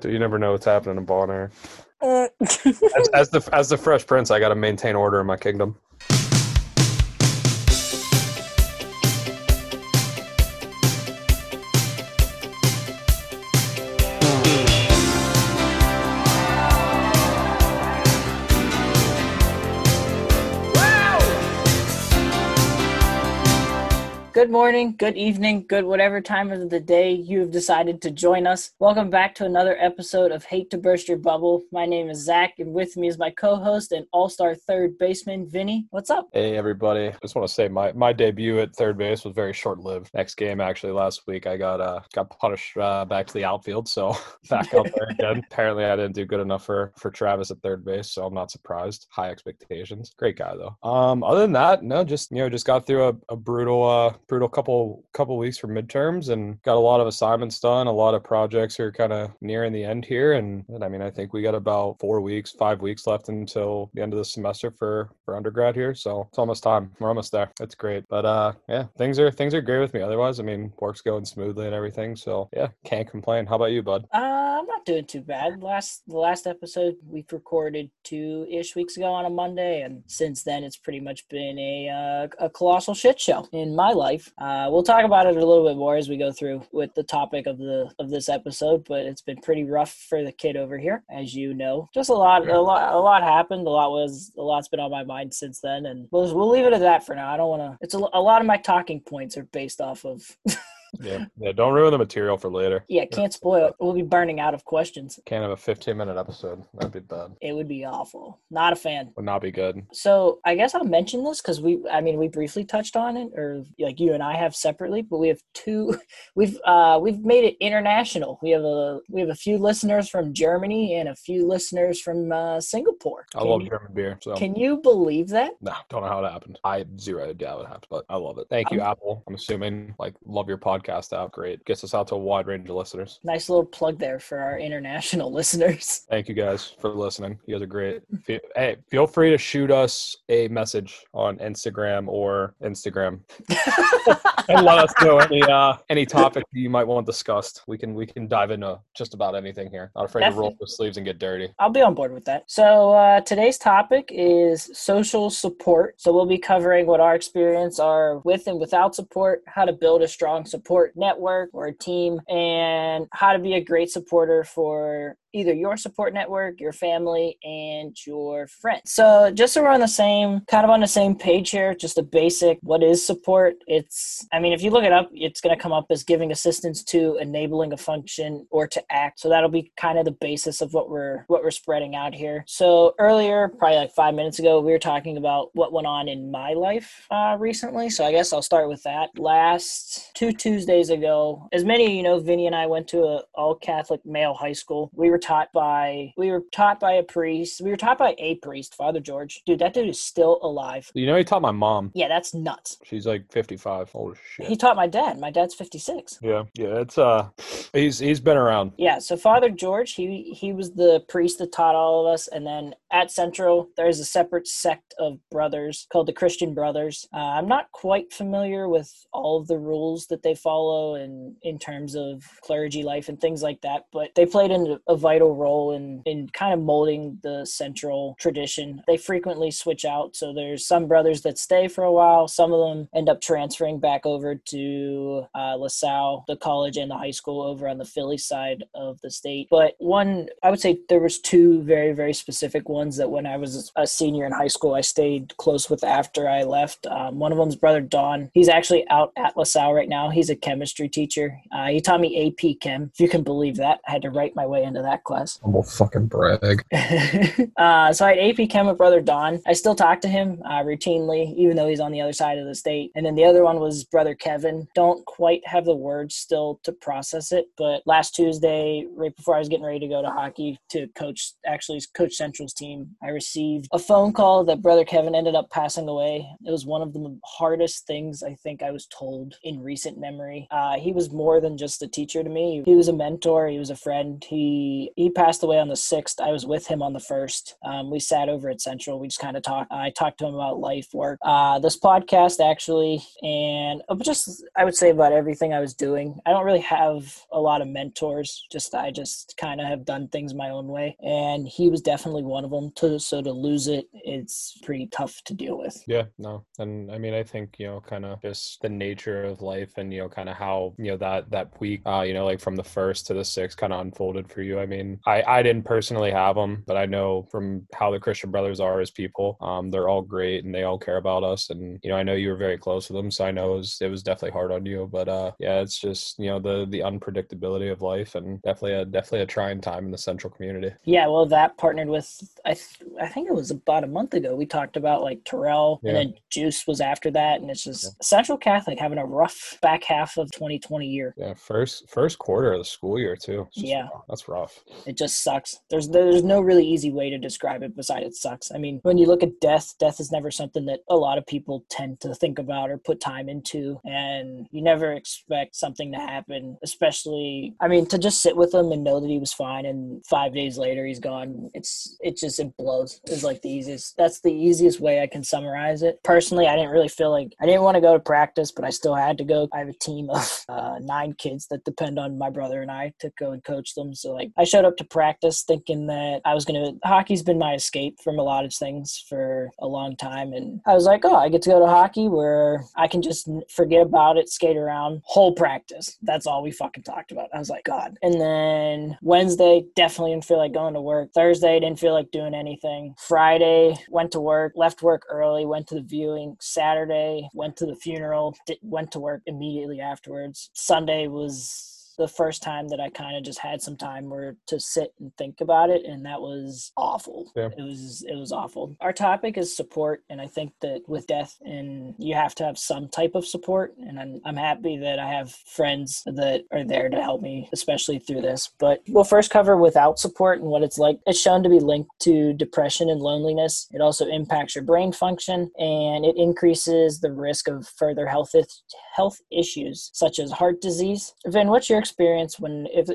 So you never know what's happening in Bon Air. Uh, As, as the as the Fresh Prince, I got to maintain order in my kingdom. Morning, good evening, good whatever time of the day you have decided to join us. Welcome back to another episode of Hate to Burst Your Bubble. My name is Zach, and with me is my co host and all star third baseman, Vinny. What's up? Hey everybody! I just want to say my, my debut at third base was very short lived. Next game, actually, last week I got uh got punished uh, back to the outfield, so back out there again. Apparently, I didn't do good enough for for Travis at third base, so I'm not surprised. High expectations. Great guy though. Um, other than that, no, just you know, just got through a, a brutal uh brutal couple couple weeks for midterms and got a lot of assignments done. A lot of projects are kind of nearing the end here, and, and I mean, I think we got about four weeks, five weeks left until the end of the semester for for undergrad here. So it's almost time. We're almost there. It's great. But uh, yeah, things are things are great with me. Otherwise, I mean, work's going smoothly and everything. So yeah, can't complain. How about you, bud? Uh, I'm not doing too bad. Last the last episode we've recorded two ish weeks ago on a Monday, and since then it's pretty much been a uh, a colossal shit show in my life. Uh, we'll talk about it a little bit more as we go through with the topic of the of this episode, but it's been pretty rough for the kid over here, as you know. Just a lot, a lot, a lot happened. A lot was a lot's been on my mind since then, and we'll we'll leave it at that for now. I don't want to. It's a, a lot of my talking points are based off of. Yeah, yeah. Don't ruin the material for later. yeah, can't spoil it. We'll be burning out of questions. Can't have a 15 minute episode. That'd be bad. It would be awful. Not a fan. Would not be good. So I guess I'll mention this because we, I mean, we briefly touched on it, or like you and I have separately, but we have two. We've uh we've made it international. We have a we have a few listeners from Germany and a few listeners from uh, Singapore. I love you- German beer. So Can you believe that? no, don't know how it happened. I have zero idea how it happened, but I love it. Thank you, I'm- Apple. I'm assuming like love your podcast app. Great. Gets us out to a wide range of listeners. Nice little plug there for our international listeners. Thank you guys for listening. You guys are great. Hey, feel free to shoot us a message on Instagram or Instagram and let us know any uh any topic you might want discussed. We can we can dive into just about anything here. Not afraid to roll up the sleeves and get dirty. I'll be on board with that. So uh, today's topic is social support. So we'll be covering what our experience are with and without support, how to build a strong support network or team, and how to be a great supporter for either your support network, your family, and your friends. So just so we're on the same kind of on the same page here, just a basic what is support? It's I mean if you look it up, it's gonna come up as giving assistance to, enabling a function, or to act. So that'll be kind of the basis of what we're what we're spreading out here. So earlier, probably like five minutes ago, we were talking about what went on in my life uh, recently. So I guess I'll start with that. Last two Tuesdays ago, as many of you know, Vinny and I went to a all Catholic male high school. We were taught by we were taught by a priest. We were taught by a priest, Father George. Dude, that dude is still alive. You know, he taught my mom. Yeah, that's nuts. She's like 55. Old as shit. He taught my dad. My dad's 56. yeah, yeah. It's uh, he's he's been around. Yeah, so Father George, he he was the priest that taught all of us, and then at Central, there's a separate sect of brothers called the Christian Brothers. Uh, I'm not quite familiar with all of the rules that they follow, and in terms of clergy life and things like that, but they played in a vital role in in kind of molding the Central tradition. They frequently switch out, so there's some brothers that stay for a while. Some of them end up transferring back over to uh, LaSalle, the college and the high school over on the Philly side of the state. But one, I would say there was two very, very specific ones that when I was a senior in high school, I stayed close with after I left. Um, one of them's brother Don. He's actually out at LaSalle right now. He's a chemistry teacher. Uh, he taught me AP Chem, if you can believe that. I had to write my way into that class. I'm a fucking brag. uh, so I had AP Chem with brother Don. I still talk to him uh, routinely, even though he's on the other side of the state. And then the other one was brother Kevin. Don't quite have the words still to process it, but last Tuesday, right before I was getting ready to go to hockey to coach, actually coach Central's team, I received a phone call that brother Kevin ended up passing away. It was one of the hardest things I think I was told in recent memory. Uh, he was more than just a teacher to me. He was a mentor. He was a friend. He he passed away on the sixth. I was with him on the first. Um, we sat over at Central. We just kind of talked. I talked to him about life, work, uh, this podcast actually, and just I would say about everything I was doing. I don't really have a lot of mentors. Just I just kind of have done things my own way, and he was definitely one of them. To so to lose it, it's pretty tough to deal with. Yeah, no, and I mean I think you know kind of just the nature of life, and you know kind of how you know that that week, uh, you know like from the first to the sixth, kind of unfolded for you. I mean I I didn't personally have them, but I know from how the Christian brothers are as people, um, they're all great and they all care about us, and you know I know you were very close with them, so I know it was it was definitely hard on you, but uh yeah, it's just you know the the unpredictability of life, and definitely a definitely a trying time in the central community. Yeah, well, that partnered with I th- I think it was about a month ago. We talked about like Terrell, yeah. and then Juice was after that, and it's just yeah. Central Catholic having a rough back half of 2020 year. Yeah, first first quarter of the school year too. Yeah, rough. that's rough. It just sucks. There's there's no really easy way to describe it besides it sucks. I mean, when you look at death, death is never something that a lot of people tend to think about or put time into, and you never expect something to happen, especially. I mean, to just sit with him and know that he was fine, and five days later he's gone. It's it just it blows. It's like the easiest. That's the easiest way I can summarize it. Personally, I didn't really feel like I didn't want to go to practice, but I still had to go. I have a team of uh, nine kids that depend on my brother and I to go and coach them. So like I showed up to practice thinking that I was gonna. Hockey's been my escape from a lot of things for a long time, and I was like, oh, I get to go to hockey where I can just forget about it, skate around, whole practice. That's all we fucking talked about. I was like, God. And then Wednesday, definitely didn't feel like going to work. Thursday, didn't feel like doing anything. Friday, went to work, left work early, went to the viewing. Saturday, went to the funeral, went to work immediately afterwards. Sunday was the first time that I kind of just had some time where to sit and think about it, and that was awful. Yeah. It was it was awful. Our topic is support, and I think that with death, and you have to have some type of support, and I'm I'm happy that I have friends that are there to help me, especially through this. But we'll first cover without support and what it's like. It's shown to be linked to depression and loneliness. It also impacts your brain function, and it increases the risk of further health health issues such as heart disease. Vin, what's your experience when if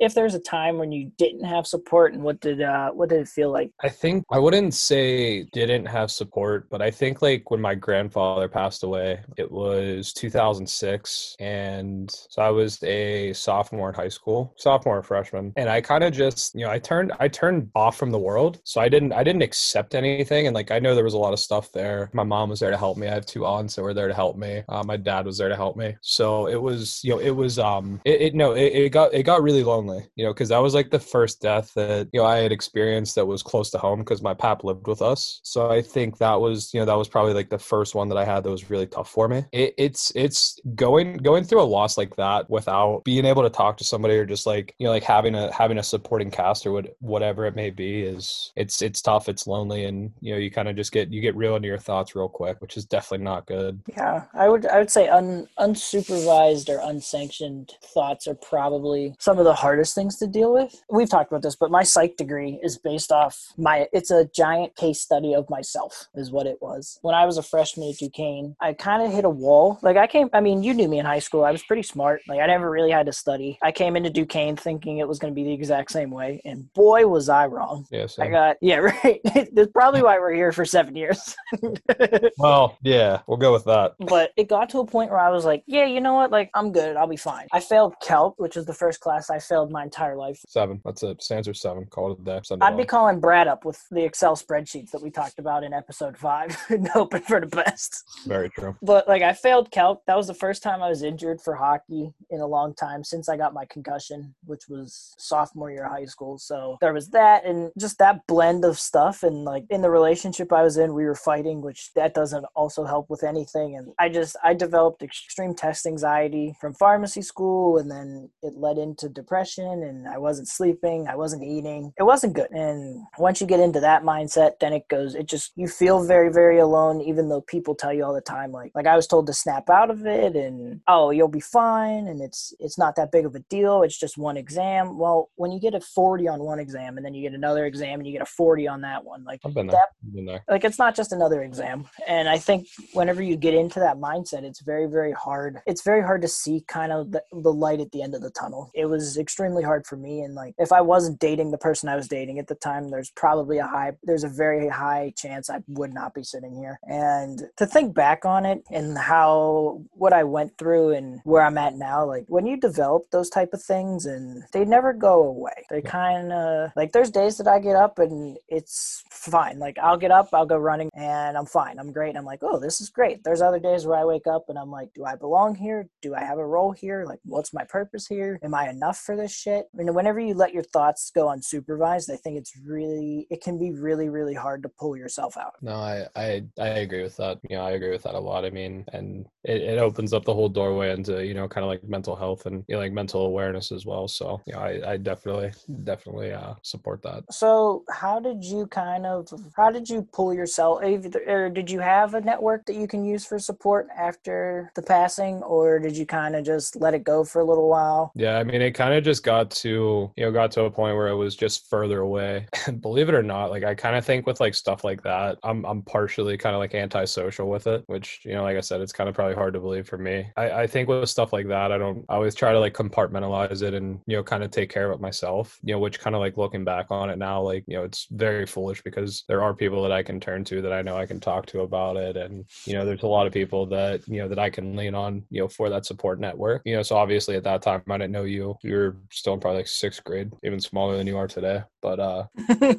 if there's a time when you didn't have support and what did uh what did it feel like? I think I wouldn't say didn't have support, but I think like when my grandfather passed away, it was 2006 and so I was a sophomore in high school, sophomore freshman, and I kind of just, you know, I turned I turned off from the world. So I didn't I didn't accept anything and like I know there was a lot of stuff there. My mom was there to help me. I have two aunts that were there to help me. Uh, my dad was there to help me. So it was, you know, it was um it, it no, it, it got it got really lonely, you know, because that was like the first death that you know I had experienced that was close to home because my pap lived with us. So I think that was you know that was probably like the first one that I had that was really tough for me. It, it's it's going going through a loss like that without being able to talk to somebody or just like you know like having a having a supporting cast or what, whatever it may be is it's it's tough. It's lonely, and you know you kind of just get you get real into your thoughts real quick, which is definitely not good. Yeah, I would I would say un, unsupervised or unsanctioned thoughts are probably some of the hardest things to deal with. We've talked about this, but my psych degree is based off my, it's a giant case study of myself, is what it was. When I was a freshman at Duquesne, I kind of hit a wall. Like, I came, I mean, you knew me in high school. I was pretty smart. Like, I never really had to study. I came into Duquesne thinking it was going to be the exact same way. And boy, was I wrong. Yeah, I got, yeah, right. That's probably why we're here for seven years. well, yeah, we'll go with that. But it got to a point where I was like, yeah, you know what? Like, I'm good. I'll be fine. I failed Calc, which is the first class I failed my entire life. Seven. That's it. Stanza seven. Call it a day. I'd be calling Brad up with the Excel spreadsheets that we talked about in episode five and hoping for the best. Very true. But like I failed Calc. That was the first time I was injured for hockey in a long time since I got my concussion, which was sophomore year of high school. So there was that and just that blend of stuff. And like in the relationship I was in, we were fighting, which that doesn't also help with anything. And I just I developed extreme test anxiety from pharmacy school and then and it led into depression and I wasn't sleeping, I wasn't eating. It wasn't good. And once you get into that mindset, then it goes it just you feel very very alone even though people tell you all the time like like I was told to snap out of it and oh, you'll be fine and it's it's not that big of a deal. It's just one exam. Well, when you get a 40 on one exam and then you get another exam and you get a 40 on that one, like that, there. I've been there. like it's not just another exam and i think whenever you get into that mindset it's very very hard it's very hard to see kind of the, the light at the end of the tunnel. It was extremely hard for me and like if i wasn't dating the person i was dating at the time there's probably a high there's a very high chance i would not be sitting here. And to think back on it and how what i went through and where i'm at now like when you develop those type of things and they never go away. They kind of like there's days that i get up and it's fine. Like i'll get up i'll go running and i'm fine. I'm great. I'm like oh this is great. There's other days where i wake up and i'm like do i belong here? Do i have a role here? Like what's my purpose here am i enough for this shit mean, whenever you let your thoughts go unsupervised i think it's really it can be really really hard to pull yourself out No, I, I I agree with that. You know, I agree with that a lot. I mean, and it, it opens up the whole doorway into you know kind of like mental health and you know, like mental awareness as well. So know, I, I definitely definitely uh, support that. so how did you kind of how did you pull yourself either- or did you have a network that you can use for support after the passing or did you kind of just let it go for a little while Yeah, I mean, it kind of just got to, you know, got to a point where it was just further away. Believe it or not, like I kind of think with like stuff like that, I'm I'm partially kind of like antisocial with it, which, you know, like I said, it's kind of probably hard to believe for me. I, I think with stuff like that, I don't I always try to like compartmentalize it and, you know, kind of take care of it myself, you know, which kind of like looking back on it now, like, you know, it's very foolish because there are people that I can turn to that I know I can talk to about it. And, you know, there's a lot of people that, you know, that I can lean on, you know, for that support network. You know, so obviously at that time I didn't know you. You were still in probably like sixth grade, even smaller than you are today. But uh,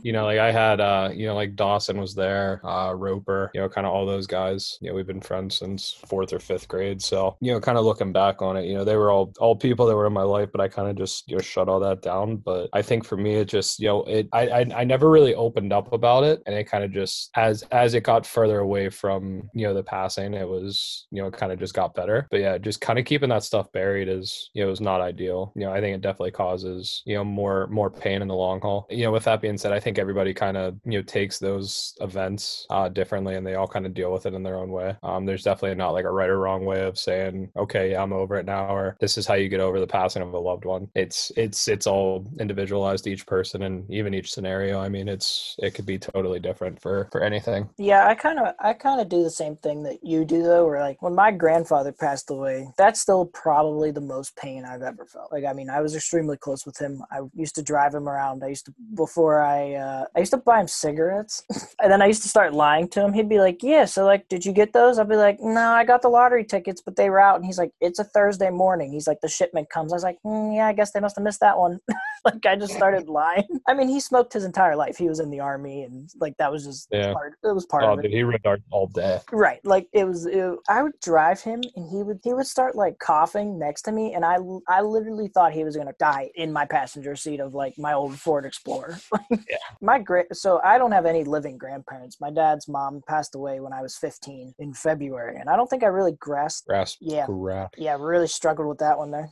you know, like I had uh, you know, like Dawson was there, uh Roper, you know, kind of all those guys. You know, we've been friends since fourth or fifth grade. So, you know, kind of looking back on it, you know, they were all all people that were in my life, but I kind of just, you know, shut all that down. But I think for me it just, you know, it I I, I never really opened up about it. And it kind of just as as it got further away from, you know, the passing, it was, you know, kind of just got better. But yeah, just kind of keeping that stuff buried is, you know, is not ideal. You know, I think it definitely causes, you know, more more pain in the long haul. You know, with that being said, I think everybody kind of, you know, takes those events uh differently and they all kind of deal with it in their own way. Um there's definitely not like a right or wrong way of saying, okay, yeah, I'm over it now or this is how you get over the passing of a loved one. It's it's it's all individualized to each person and even each scenario. I mean, it's it could be totally different for for anything. Yeah, I kind of I kind of do the same thing that you do though. Where like when my grandfather passed away, that's still probably the most pain I've ever felt. Like I mean, I was extremely close with him. I used to drive him around. I used to before I uh, I used to buy him cigarettes, and then I used to start lying to him. He'd be like, "Yeah, so like, did you get those?" I'd be like, "No, I got the lottery tickets, but they were out." And he's like, "It's a Thursday morning." He's like, "The shipment comes." I was like, mm, "Yeah, I guess they must have missed that one." like I just started lying. I mean, he smoked his entire life. He was in the army, and like that was just Yeah. part. It was part Oh, of it. dude, he art all day. Right, like it was. It, I would drive him, and he would he would start like coughing next to me, and I I literally thought he was gonna die in my passenger seat of like my old Ford Explorer. Yeah. My great. So I don't have any living grandparents. My dad's mom passed away when I was 15 in February, and I don't think I really grasped. Grasp. Yeah. Grasp. Yeah, really struggled with that one there.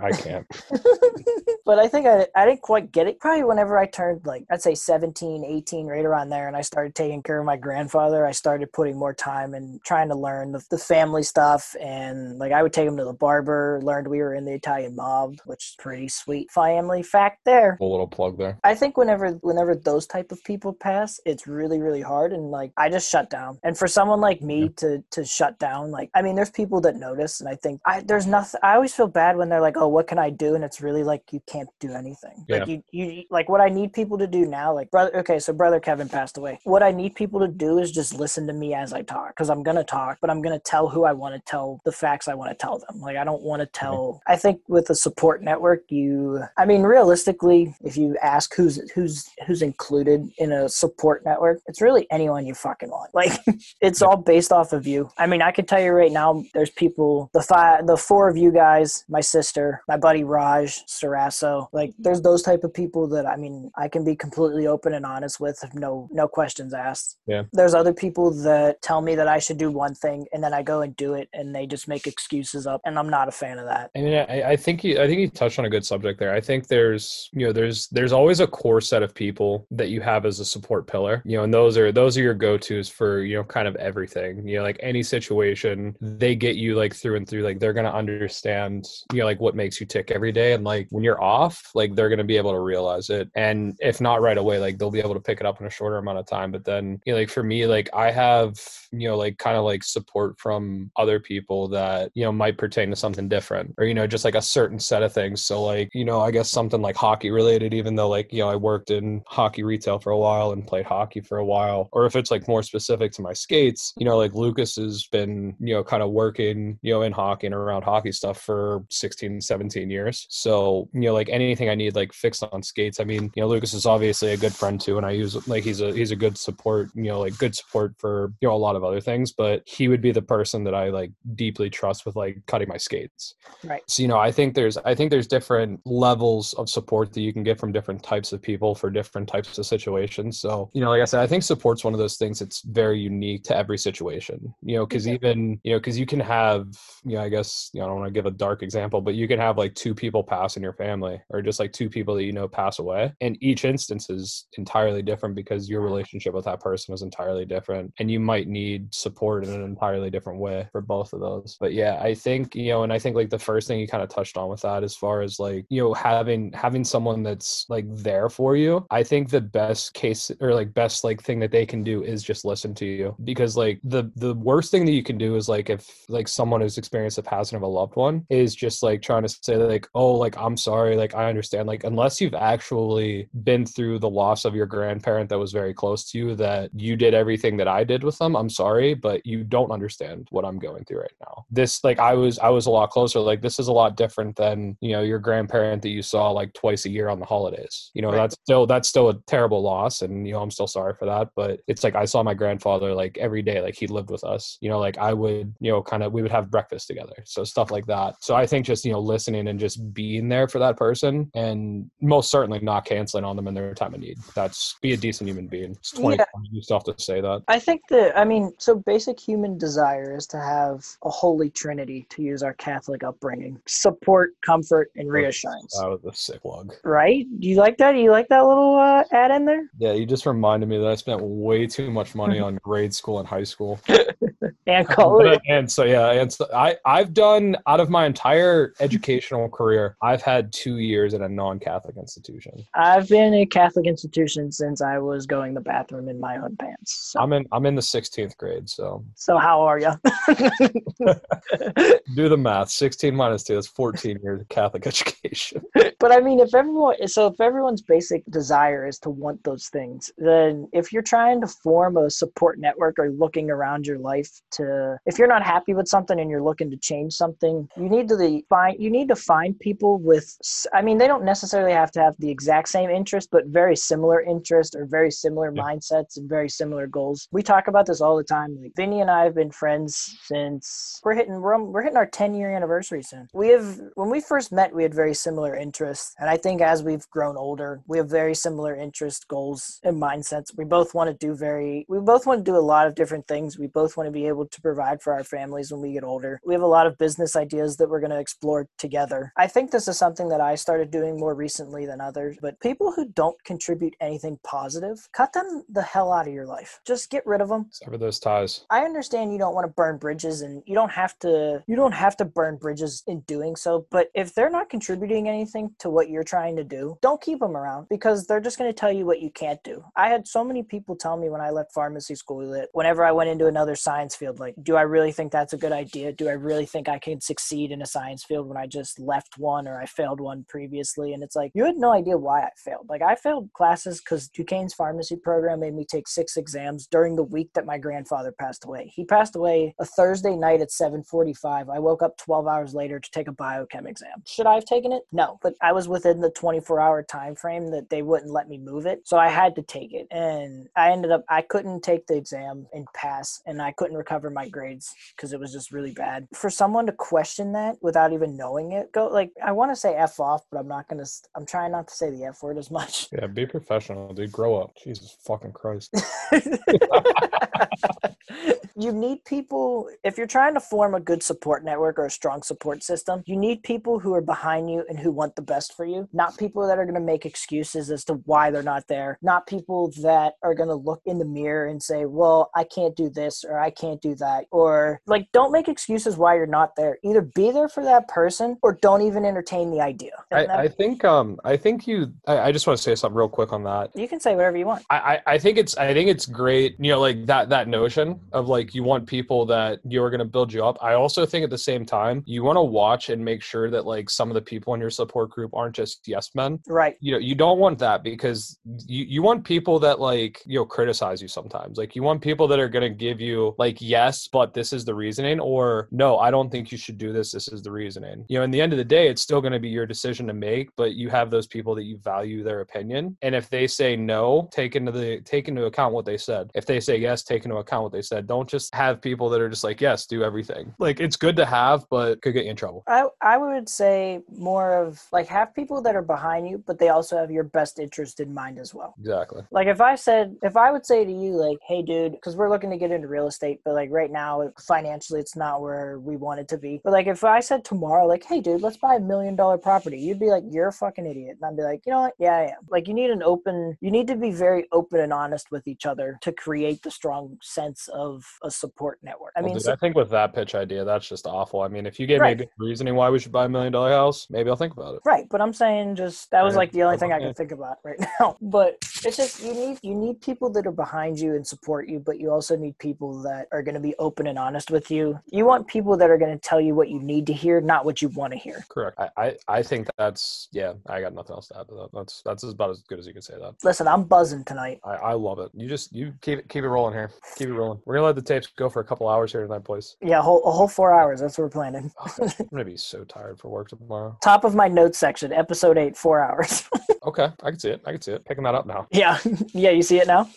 I can't. but I think I, I didn't quite get it. Probably whenever I turned like, I'd say 17, 18, right around there, and I started taking care of my grandfather, I started putting more time and trying to learn the, the family stuff. And like, I would take him to the barber, learned we were in the Italian mob, which is pretty sweet family fact there. A little plug there. I think whenever whenever those type of people pass, it's really really hard and like I just shut down. And for someone like me Yeah. to to shut down, like I mean, there's people that notice, and I think I there's nothing. I always feel bad when they're like, "Oh, what can I do?" And it's really like you can't do anything. Like you you like what I need people to do now. Like brother, okay, so brother Kevin passed away. What I need people to do is just listen to me as I talk because I'm gonna talk, but I'm gonna tell who I want to tell the facts I want to tell them. Like I don't want to tell. I think with a support network, you. I mean, realistically, if you ask ask who's who's who's included in a support network, it's really anyone you fucking want. Like it's all based off of you. I mean, I can tell you right now, there's people the five the four of you guys, my sister, my buddy Raj Sarasso, like there's those type of people that I mean I can be completely open and honest with, no no questions asked. Yeah. There's other people that tell me that I should do one thing and then I go and do it and they just make excuses up and I'm not a fan of that. I mean, I, I think you, I think you touched on a good subject there. I think there's, you know, there's there's always a core set of people that you have as a support pillar, you know, and those are those are your go tos for you know kind of everything. You know, like any situation, they get you like through and through. Like they're gonna understand, you know, like what makes you tick every day, and like when you're off, like they're gonna be able to realize it, and if not right away, like they'll be able to pick it up in a shorter amount of time. But then, you know, like for me, like I have, you know, like kind of like support from other people that you know might pertain to something different, or you know, just like a certain set of things. So like, you know, I guess something like hockey related, even though like you know I worked in hockey retail for a while and played hockey for a while, or if it's like more specific to my skates, you know, like Lucas has been, you know, kind of working, you know, in hockey and around hockey stuff for 16, 17 years. So, you know, like anything I need like fixed on skates, I mean, you know, Lucas is obviously a good friend too. And I use like he's a he's a good support, you know, like good support for, you know, a lot of other things. But he would be the person that I like deeply trust with like cutting my skates. Right. So, you know, I think there's I think there's different levels of support that you can get from different types of people for different types of situations. So, you know, like I said, I think support's one of those things that's very unique to every situation. You know, because even you know, because you can have, you know, I guess you know, I don't want to give a dark example, but you can have like two people pass in your family, or just like two people that you know pass away, and each instance is entirely different because your relationship with that person is entirely different, and you might need support in an entirely different way for both of those. But yeah, I think you know, and I think like the first thing you kind of touched on with that, as far as like you know, having having someone that's like there for you, I think the best case or like best like thing that they can do is just listen to you. Because like the the worst thing that you can do is like if like someone who's experienced the passing of a loved one is just like trying to say like oh like i'm sorry like i understand like unless you've actually been through the loss of your grandparent that was very close to you that you did everything that i did with them i'm sorry but you don't understand what i'm going through right now. This like i was i was a lot closer like this is a lot different than you know your grandparent that you saw like twice a year on the holidays you know Right. that's still that's still a terrible loss and you know i'm still sorry for that but it's like i saw my grandfather like every day like he lived with us you know like i would you know kind of we would have breakfast together so stuff like that so i think just you know listening and just being there for that person and most certainly not canceling on them in their time of need that's be a decent human being it's 20 Yeah. you still have to say that I think that I mean, so basic human desire is to have a holy trinity, to use our Catholic upbringing: support, comfort, and reassurance. that was a sick log Right? Do you like that? You like that little uh, add in there? yeah you just reminded me that i spent way too much money on grade school and high school And college. and so yeah and so i i've done out of my entire educational career i've had two years at a non-catholic institution I've been in a Catholic institution since I was going to the bathroom in my own pants. So, i'm in i'm in the 16th grade so so how are you? do the math 16 minus 2 that's 14 years of catholic education but I mean, if everyone, so if everyone's basic desire is to want those things, then if you're trying to form a support network or looking around your life to, if you're not happy with something and you're looking to change something, you need to find, you need to find people with, I mean, they don't necessarily have to have the exact same interest, but very similar interest or very similar Yeah. mindsets and very similar goals. We talk about this all the time. Like Vinny and I have been friends since we're hitting, we're, we're hitting our 10 year anniversary soon. We have, when we first met, we had very similar interests. And I think as we've grown older, we have very similar interests, goals, and mindsets. We both want to do very, we both want to do a lot of different things. We both want to be able to provide for our families when we get older. We have a lot of business ideas that we're going to explore together. I think this is something that I started doing more recently than others, but people who don't contribute anything positive, cut them the hell out of your life. Just get rid of them. sever those ties I understand you don't want to burn bridges and you don't have to you don't have to burn bridges in doing so, but if they're not contributing anything to what you're trying to do, don't keep them around because they're just going to tell you what you can't do. I had so many people tell me when I left pharmacy school that whenever I went into another science field like, do I really think that's a good idea? Do I really think I can succeed in a science field when I just left one or I failed one previously? And it's like you had no idea why I failed. Like I failed classes cuz Duquesne's pharmacy program made me take 6 exams during the week that my grandfather passed away. He passed away a Thursday night at 7:45. I woke up 12 hours later to take a biochem exam. Should I have taken it? No, but I was within the 24 hour time frame that they wouldn't let me move it. So I had to take it. And I ended up, I couldn't take the exam and pass, and I couldn't recover my grades because it was just really bad. For someone to question that without even knowing it, go like, I want to say F off, but I'm not going to, I'm trying not to say the F word as much. Yeah, be professional, dude. Grow up. Jesus fucking Christ. you need people if you're trying to form a good support network or a strong support system you need people who are behind you and who want the best for you not people that are going to make excuses as to why they're not there not people that are going to look in the mirror and say well i can't do this or i can't do that or like don't make excuses why you're not there. Either be there for that person or don't even entertain the idea. I, I, think um i think you I, I just want to say something real quick on that. You can say whatever you want. I, I i think it's i think it's great you know like that that notion of like you want people that you're going to build you up. I also think at the same time, you want to watch and make sure that like some of the people in your support group aren't just yes men. Right. You know, you don't want that because you, you want people that like, you know, criticize you sometimes. Like you want people that are going to give you like, yes, but this is the reasoning or no, I don't think you should do this. This is the reasoning. You know, in the end of the day, it's still going to be your decision to make, but you have those people that you value their opinion. And if they say no, take into the, take into account what they said. If they say yes, take into account what they said. Don't just have people that are just like, yes, do everything. Like it's good to have, but could get you in trouble. I, I would say more of like have people that are behind you, but they also have your best interest in mind as well. Exactly. Like if I said, if I would say to you, like, hey, dude, because we're looking to get into real estate, but like right now, financially, it's not where we want it to be. But like if I said tomorrow, like, hey, dude, let's buy a million dollar property, you'd be like, you're a fucking idiot. And I'd be like, you know what? Yeah, I am. Like you need an open, you need to be very open and honest with each other to create the strong sense of a support network. I Well, mean, dude, so- I think with that pitch idea, that's just awful. I mean, if you gave Right. me a good reasoning why we should buy a million dollar house, maybe I'll think about it. Right, but I'm saying just that was Yeah, like the only thing I can think about right now. But it's just you need you need people that are behind you and support you, but you also need people that are going to be open and honest with you. You want people that are going to tell you what you need to hear, not what you want to hear. Correct. I, I, I think that's yeah. I got nothing else to add to that. That's that's about as good as you can say that. Listen, I'm buzzing tonight. I, I love it. You just you keep it keep it rolling here. Keep it rolling. We're gonna let the tapes go for a couple hours here tonight, boys. Yeah, a whole, a whole four hours. That's what we're planning. Oh, I'm gonna be so tired for work tomorrow. Top of my notes section, episode eight, four hours. Okay, I can see it. I can see it. Picking that up now. yeah, yeah, you see it now.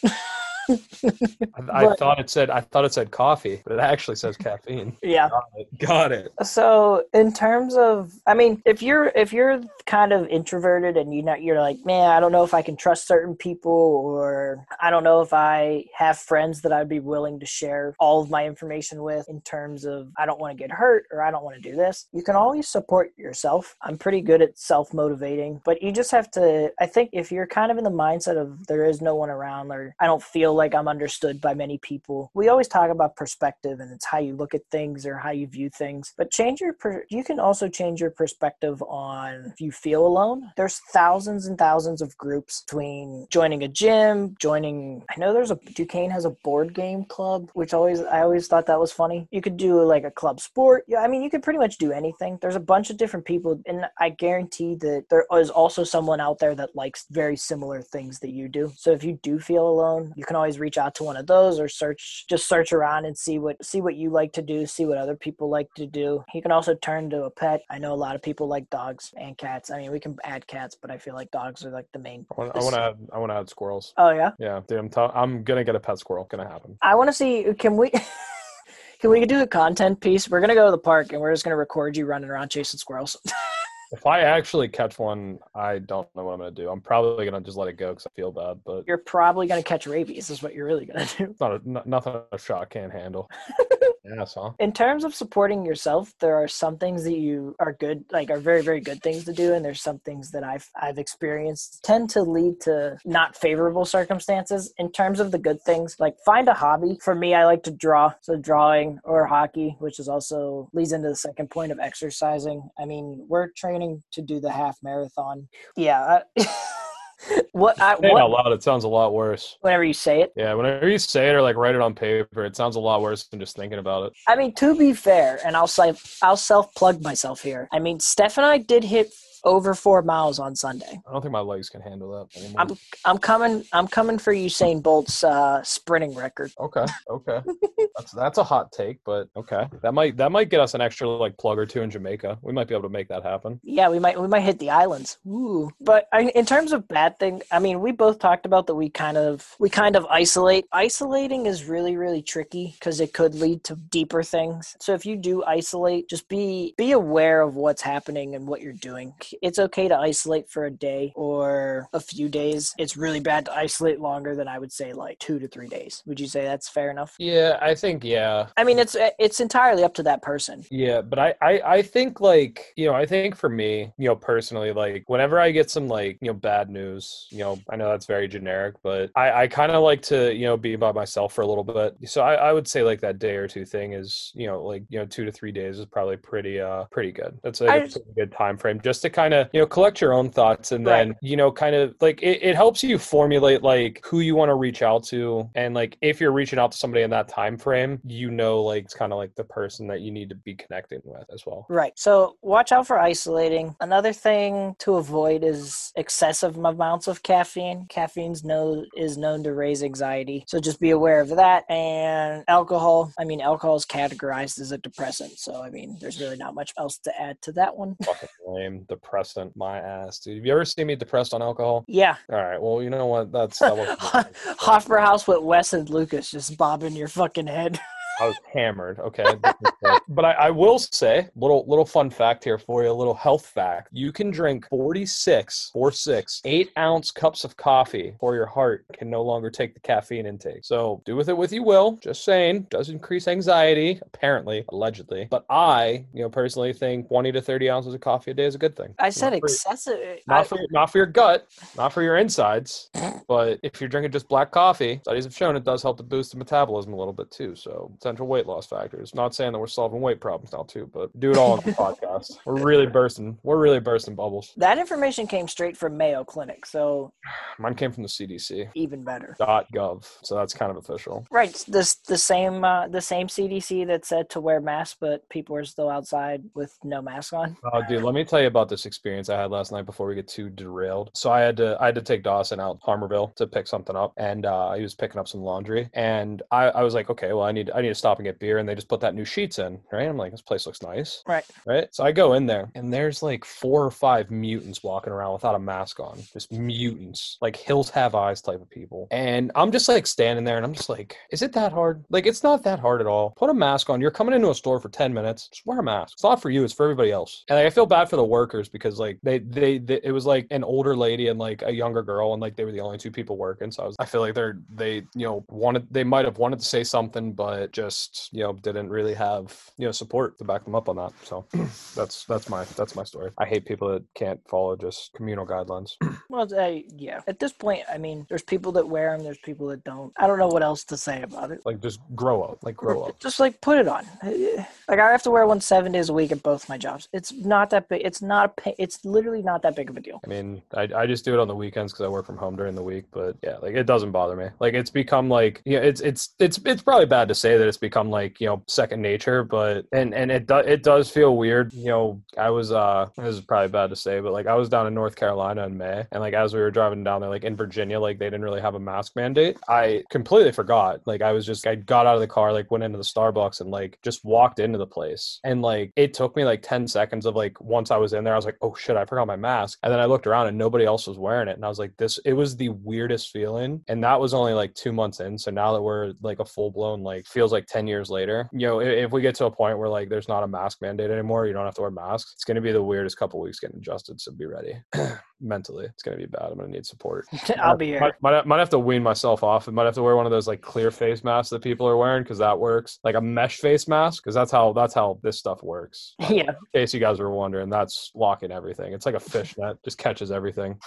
I, I thought it said I thought it said coffee, but it actually says caffeine. yeah. Got it. Got it. So in terms of, I mean, if you're if you're kind of introverted and you not you're like, man, I don't know if I can trust certain people, or I don't know if I have friends that I'd be willing to share all of my information with. In terms of, I don't want to get hurt or I don't want to do this. You can always support yourself. I'm pretty good at self motivating, but you just have to. I think if you're kind of in the mindset of there is no one around, or I don't feel like I'm understood by many people. We always talk about perspective and it's how you look at things or how you view things. But change your per- you can also change your perspective on if you feel alone. There's thousands and thousands of groups between joining a gym, joining I know there's a Duquesne has a board game club, which always I always thought that was funny. You could do like a club sport. Yeah, I mean you could pretty much do anything. There's a bunch of different people and I guarantee that there is also someone out there that likes very similar things that you do. So if you do feel alone, you can always reach out to one of those or search just search around and see what see what you like to do, see what other people like to do. You can also turn to a pet. I know a lot of people like dogs and cats. I mean, we can add cats, but I feel like dogs are like the main. I want, I want to add I want to add squirrels. Oh yeah. Yeah, dude, I'm t- I'm gonna get a pet squirrel. Gonna happen. I want to see. Can we? Can we do a content piece? We're gonna go to the park and we're just gonna record you running around chasing squirrels. If I actually catch one, I don't know what I'm gonna do. I'm probably gonna just let it go because I feel bad. But You're probably gonna catch rabies. Is what you're really gonna do. it's not a, n- nothing a shot can't handle. yes, huh? in terms of supporting yourself there are some things that you are good like are very very good things to do and there's some things that i've i've experienced tend to lead to not favorable circumstances. In terms of the good things like find a hobby. For me i like to draw. So drawing or hockey which is also leads into the second point of exercising. I mean we're training to do the half marathon. Yeah I, what i Saying out what, loud, it sounds a lot worse. whenever you say it Yeah, whenever you say it or like write it on paper, it sounds a lot worse than just thinking about it. I mean, to be fair, and I'll say I'll self plug myself here. I mean, Steph and I did hit over four miles on Sunday. I don't think my legs can handle that anymore. I'm I'm coming I'm coming for Usain Bolt's uh, sprinting record. Okay, okay, that's that's a hot take, but okay, that might that might get us an extra like plug or two in Jamaica. We might be able to make that happen. Yeah, we might we might hit the islands. Ooh, but I, in terms of bad thing, I mean, we both talked about that. We kind of we kind of isolate. Isolating is really really tricky because it could lead to deeper things. So if you do isolate, just be be aware of what's happening and what you're doing. It's okay to isolate for a day or a few days. It's really bad to isolate longer than I would say like two to three days. Would you say that's fair enough? Yeah, I think yeah. I mean, it's it's entirely up to that person. Yeah, but I, I I think like you know I think for me you know personally like whenever I get some like you know bad news you know I know that's very generic but I I kind of like to you know be by myself for a little bit so I I would say like that day or two thing is you know like you know two to three days is probably pretty uh pretty good that's like I a pretty good time frame just to kind of you know collect your own thoughts and then Right. you know kind of like it, it helps you formulate like who you want to reach out to and like if you're reaching out to somebody in that time frame you know like it's kind of like the person that you need to be connecting with as well Right. So watch out for isolating. Another thing to avoid is excessive amounts of caffeine. Caffeine's no is known to raise anxiety. So just be aware of that. And alcohol. I mean, alcohol is categorized as a depressant. So I mean, there's really not much else to add to that one. fucking lame depressant my ass dude have you ever seen me depressed on alcohol Yeah. all right well you know what that's that Hoffer House with Wes and Lucas just bobbing your fucking head. I was hammered. Okay, but I, I will say, little little fun fact here for you, a little health fact. You can drink 46, four six, eight ounce cups of coffee, or your heart can no longer take the caffeine intake. So do with it what you will. Just saying, does increase anxiety, apparently, allegedly. But I, you know, personally think 20 to 30 ounces of coffee a day is a good thing. I said Not excessive. Not for, not for your gut, not for your insides, but if you're drinking just black coffee, studies have shown it does help to boost the metabolism a little bit too. So potential weight loss factors. Not saying that we're solving weight problems now too, but do it all on the podcast. We're really bursting. We're really bursting bubbles. that information came straight from Mayo Clinic, so Mine came from the CDC. even better. Dot .gov, so that's kind of official. Right, this the same uh, the same CDC that said to wear masks, but people are still outside with no mask on. Oh, dude, let me tell you about this experience I had last night before we get too derailed. So I had to I had to take Dawson out Harmarville to pick something up, and uh, he was picking up some laundry, and I, I was like, okay, well, I need I need to stop and get beer, and they just put that new Sheetz in, right? I'm like, this place looks nice, Right. right? So I go in there, and there's like four or five mutants walking around without a mask on, just mutants, like hills have eyes type of people, and I'm just like standing there, and I'm just like, is it that hard? Like, it's not that hard at all. Put a mask on. You're coming into a store for ten minutes, just wear a mask. It's not for you, it's for everybody else. And like, I feel bad for the workers because like they, they they it was like an older lady and like a younger girl, and like they were the only two people working. So I was I feel like they're they you know wanted they might have wanted to say something, but just you know didn't really have you know support to back them up on that. So that's that's my that's my story. I hate people that can't follow just communal guidelines. Well, yeah. At this point, I mean, there's people that wear them, there's people that don't. I don't know what else to say about it. like just grow up, like grow up. Just like put it on. Like I have to wear one seven days a week at both my jobs. It's not that big. It's not a. It's literally not that big of a deal. I mean, I, I just do it on the weekends because I work from home during the week. But yeah, like it doesn't bother me. Like it's become like yeah, it's it's it's it's probably bad to say that it's become like you know second nature. But and and it does it does feel weird. You know, I was uh this is probably bad to say, but like I was down in North Carolina in May, and like as we were driving down there, like in Virginia, like they didn't really have a mask mandate. I completely forgot. Like I was just I got out of the car, like went into the Starbucks, and like just walked into the place, and like it took me like ten seconds of like once I was in there, I was like, oh shit, I forgot my mask, and then I looked around and nobody else was wearing it, and I was like, this. It was the weirdest feeling, and that was only like two months in. So now that we're like a full blown like feels like ten years later, you know, if, if we get to a point where like there's not a mask mandate anymore, you don't have to wear masks. It's gonna be the weirdest couple weeks getting adjusted. So be ready. Mentally, it's gonna be bad. I'm gonna need support. I'll be here. Might, might, might have to wean myself off. I might have to wear one of those like clear face masks that people are wearing because that works. Like a mesh face mask because that's how that's how this stuff works. Yeah. In case you guys were wondering, that's locking everything. It's like a fishnet, just catches everything.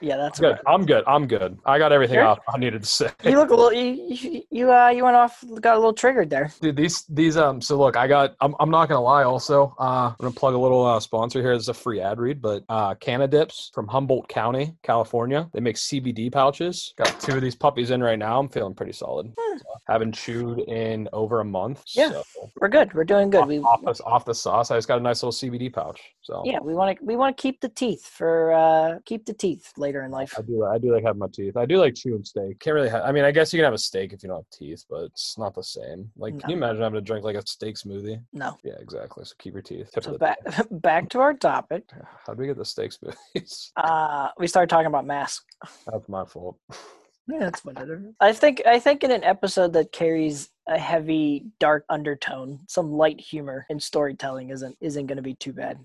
Yeah, that's Good. I'm good. I'm good. I got everything Sure. off I needed to say. You look a little. You you you, uh, you went off. Got a little triggered there. Dude, these these um so look, I got I'm, I'm not gonna lie also. Uh I'm gonna plug a little uh, sponsor here. This is a free ad read, but uh Cannadips from Humboldt County, California. They make CBD pouches. Got two of these puppies in right now. I'm feeling pretty solid. So, haven't chewed in over a month. Yeah. So We're good. We're doing good. off, We off, the, off the sauce, I just got a nice little CBD pouch. So yeah, we want to we want to keep the teeth for uh keep the teeth later in life. I do. I do like having my teeth. I do like chewing steak. Can't really. have I mean, I guess you can have a steak if you don't have teeth, but it's not the same. Like, No. can you imagine having to drink like a steak smoothie? No. Yeah, exactly. So keep your teeth. Tip So back back to our topic. How do we get the steak smoothies? Uh, we started talking about masks. That's my fault. Yeah, that's whatever. I think I think in an episode that carries a heavy dark undertone, some light humor and storytelling isn't isn't going to be too bad.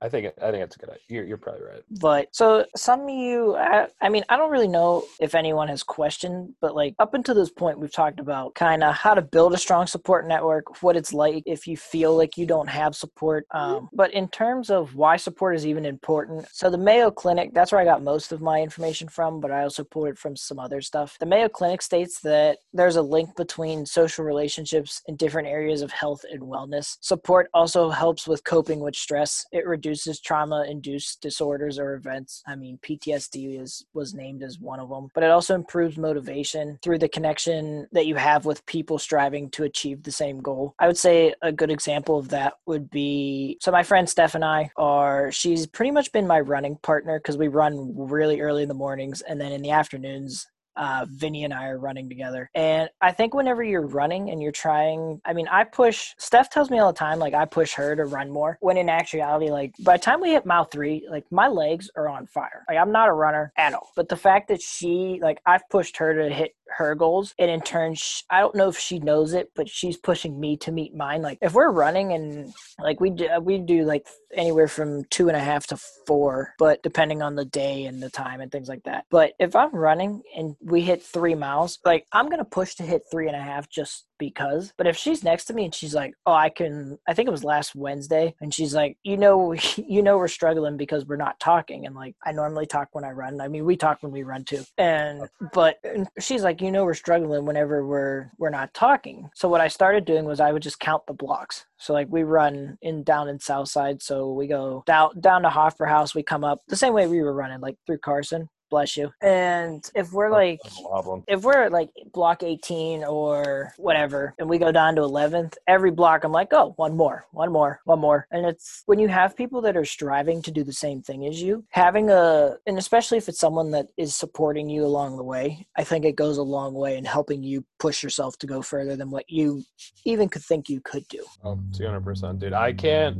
I think. I think it's a good. idea. You're, you're probably right. But so some of you, I, I mean, I don't really know if anyone has questioned, but like up until this point, we've talked about kind of how to build a strong support network, what it's like if you feel like you don't have support. Um, but in terms of why support is even important, so the Mayo Clinic, that's where I got most of my information from, but I also pulled it from some other stuff. The Mayo Clinic states that there's a link between social relationships in different areas of health and wellness. Support also helps with coping with stress. It reduces trauma-induced disorders or events. I mean, PTSD is was named as one of them, but it also improves motivation through the connection that you have with people striving to achieve the same goal. I would say a good example of that would be so my friend Steph and I are she's pretty much been my running partner because we run really early in the mornings and then in the afternoons uh, Vinny and I are running together. And I think whenever you're running and you're trying, I mean, I push, Steph tells me all the time, like, I push her to run more. When in actuality, like, by the time we hit mile three, like, my legs are on fire. Like, I'm not a runner at all. But the fact that she, like, I've pushed her to hit her goals, and in turn, sh I don't know if she knows it, but she's pushing me to meet mine. Like, if we're running and, like, we do, uh, we do, like, anywhere from two and a half to four, but depending on the day and the time and things like that. But if I'm running and we hit three miles, like I'm gonna push to hit three and a half just because. But if she's next to me and she's like, "Oh, I can," I think it was last Wednesday, and she's like, "You know, you know, we're struggling because we're not talking." And like, I normally talk when I run. I mean, we talk when we run too. And but she's like, "You know, we're struggling whenever we're we're not talking." So what I started doing was I would just count the blocks. So like we run in down in Southside, so we go down down to Hofbräuhaus. We come up the same way we were running, like through Carson. Bless you. And if we're like That's a if we're at like block 18 or whatever and we go down to 11th every block i'm like oh one more one more one more and it's when you have people that are striving to do the same thing as you having a and especially if it's someone that is supporting you along the way i think it goes a long way in helping you push yourself to go further than what you even could think you could do Oh, 200%, dude. I can't.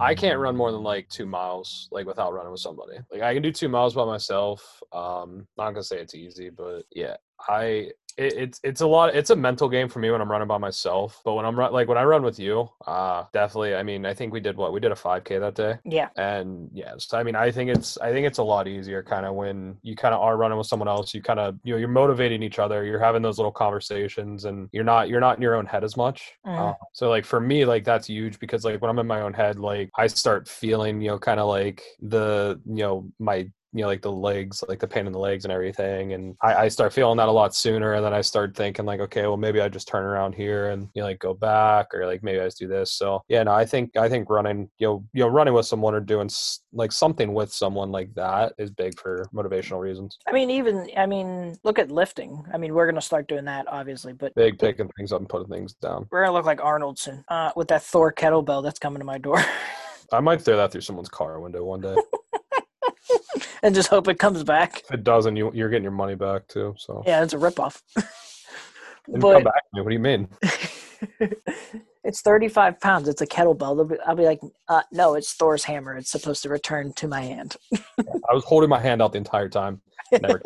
I can't run more than like two miles, like without running with somebody. Like I can do two miles by myself. Um, not gonna say it's easy, but yeah, I it, it's it's a lot. It's a mental game for me when I'm running by myself. But when I'm run, like when I run with you, uh, definitely. I mean, I think we did what we did a 5K that day, yeah and yeah. So I mean, I think it's I think it's a lot easier kind of when you kind of are running with someone else. You kind of you know you're motivating each other. You're having those little conversations, and you're not you're not in your own head as much. Mhm. Uh, so like for me, like that's huge because like when I'm in my own head, like I start feeling you know kind of like the you know my you know like the legs like the pain in the legs and everything and I, I start feeling that a lot sooner and then i start thinking like okay well maybe i just turn around here and you know like go back or like maybe i just do this. So yeah no i think i think running you know you know running with someone or doing like something with someone like that is big for motivational reasons. I mean even i mean look at lifting. I mean we're gonna start doing that obviously but big picking things up and putting things down. We're gonna look like arnoldson uh, with that thor kettlebell that's coming to my door. I might throw that through someone's car window one day and just hope it comes back if it doesn't you, you're getting your money back too so Yeah, it's a ripoff. But come back. What do you mean? it's 35 pounds. It's a kettlebell. Be, I'll be like, uh, no, it's Thor's hammer. It's supposed to return to my hand. I was holding my hand out the entire time. Never